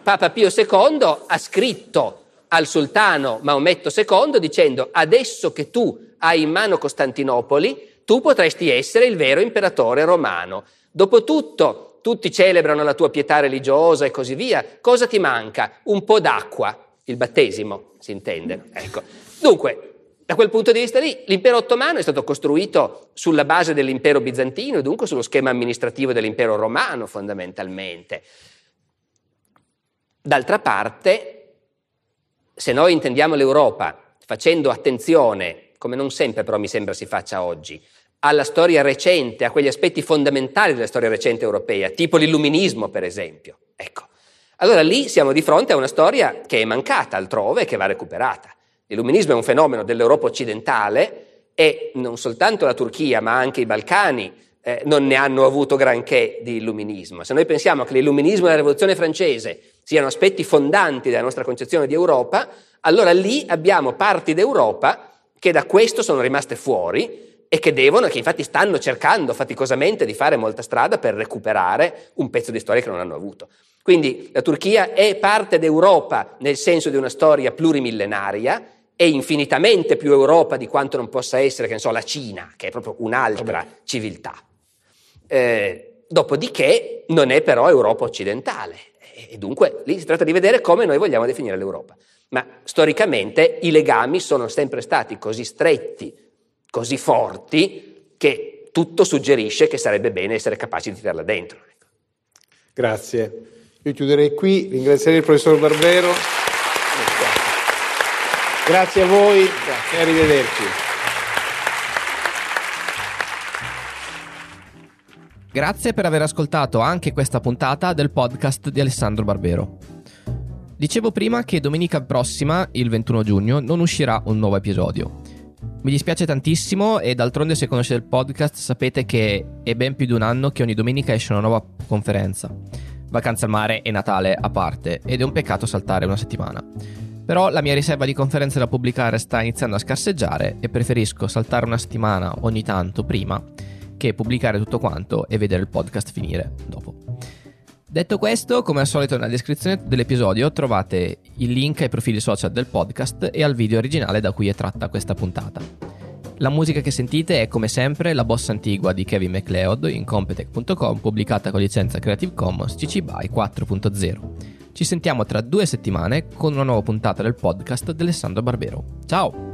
Papa Pio II ha scritto al sultano Maometto II dicendo adesso che tu hai in mano Costantinopoli, tu potresti essere il vero imperatore romano. Dopotutto tutti celebrano la tua pietà religiosa e così via, cosa ti manca? Un po' d'acqua, il battesimo, si intende. Ecco. Dunque, da quel punto di vista lì, l'impero ottomano è stato costruito sulla base dell'impero bizantino e dunque sullo schema amministrativo dell'impero romano fondamentalmente. D'altra parte, se noi intendiamo l'Europa facendo attenzione, come non sempre però mi sembra si faccia oggi, alla storia recente, a quegli aspetti fondamentali della storia recente europea, tipo l'illuminismo per esempio, ecco, allora lì siamo di fronte a una storia che è mancata altrove e che va recuperata. L'illuminismo è un fenomeno dell'Europa occidentale e non soltanto la Turchia, ma anche i Balcani eh, non ne hanno avuto granché di illuminismo. Se noi pensiamo che l'illuminismo e la rivoluzione francese siano aspetti fondanti della nostra concezione di Europa, allora lì abbiamo parti d'Europa che da questo sono rimaste fuori e che devono, e che infatti stanno cercando faticosamente di fare molta strada per recuperare un pezzo di storia che non hanno avuto. Quindi la Turchia è parte d'Europa nel senso di una storia plurimillenaria, è infinitamente più Europa di quanto non possa essere, che ne so, la Cina, che è proprio un'altra civiltà. Eh, dopodiché non è però Europa occidentale e dunque lì si tratta di vedere come noi vogliamo definire l'Europa. Ma storicamente i legami sono sempre stati così stretti, così forti, che tutto suggerisce che sarebbe bene essere capaci di tirarla dentro. Grazie. Io chiuderei qui, ringrazierei il professor Barbero. Grazie a voi Grazie. e arrivederci. Grazie per aver ascoltato anche questa puntata del podcast di Alessandro Barbero. Dicevo prima che domenica prossima, il 21 giugno, non uscirà un nuovo episodio. Mi dispiace tantissimo e d'altronde se conoscete il podcast sapete che è ben più di un anno che ogni domenica esce una nuova conferenza. Vacanza al mare e Natale a parte ed è un peccato saltare una settimana. Però la mia riserva di conferenze da pubblicare sta iniziando a scarseggiare e preferisco saltare una settimana ogni tanto prima che pubblicare tutto quanto e vedere il podcast finire dopo. Detto questo, come al solito nella descrizione dell'episodio trovate il link ai profili social del podcast e al video originale da cui è tratta questa puntata. La musica che sentite è come sempre la bossa antigua di Kevin MacLeod in Competech.com pubblicata con licenza Creative Commons CC BY 4.0. Ci sentiamo tra due settimane con una nuova puntata del podcast di Alessandro Barbero. Ciao!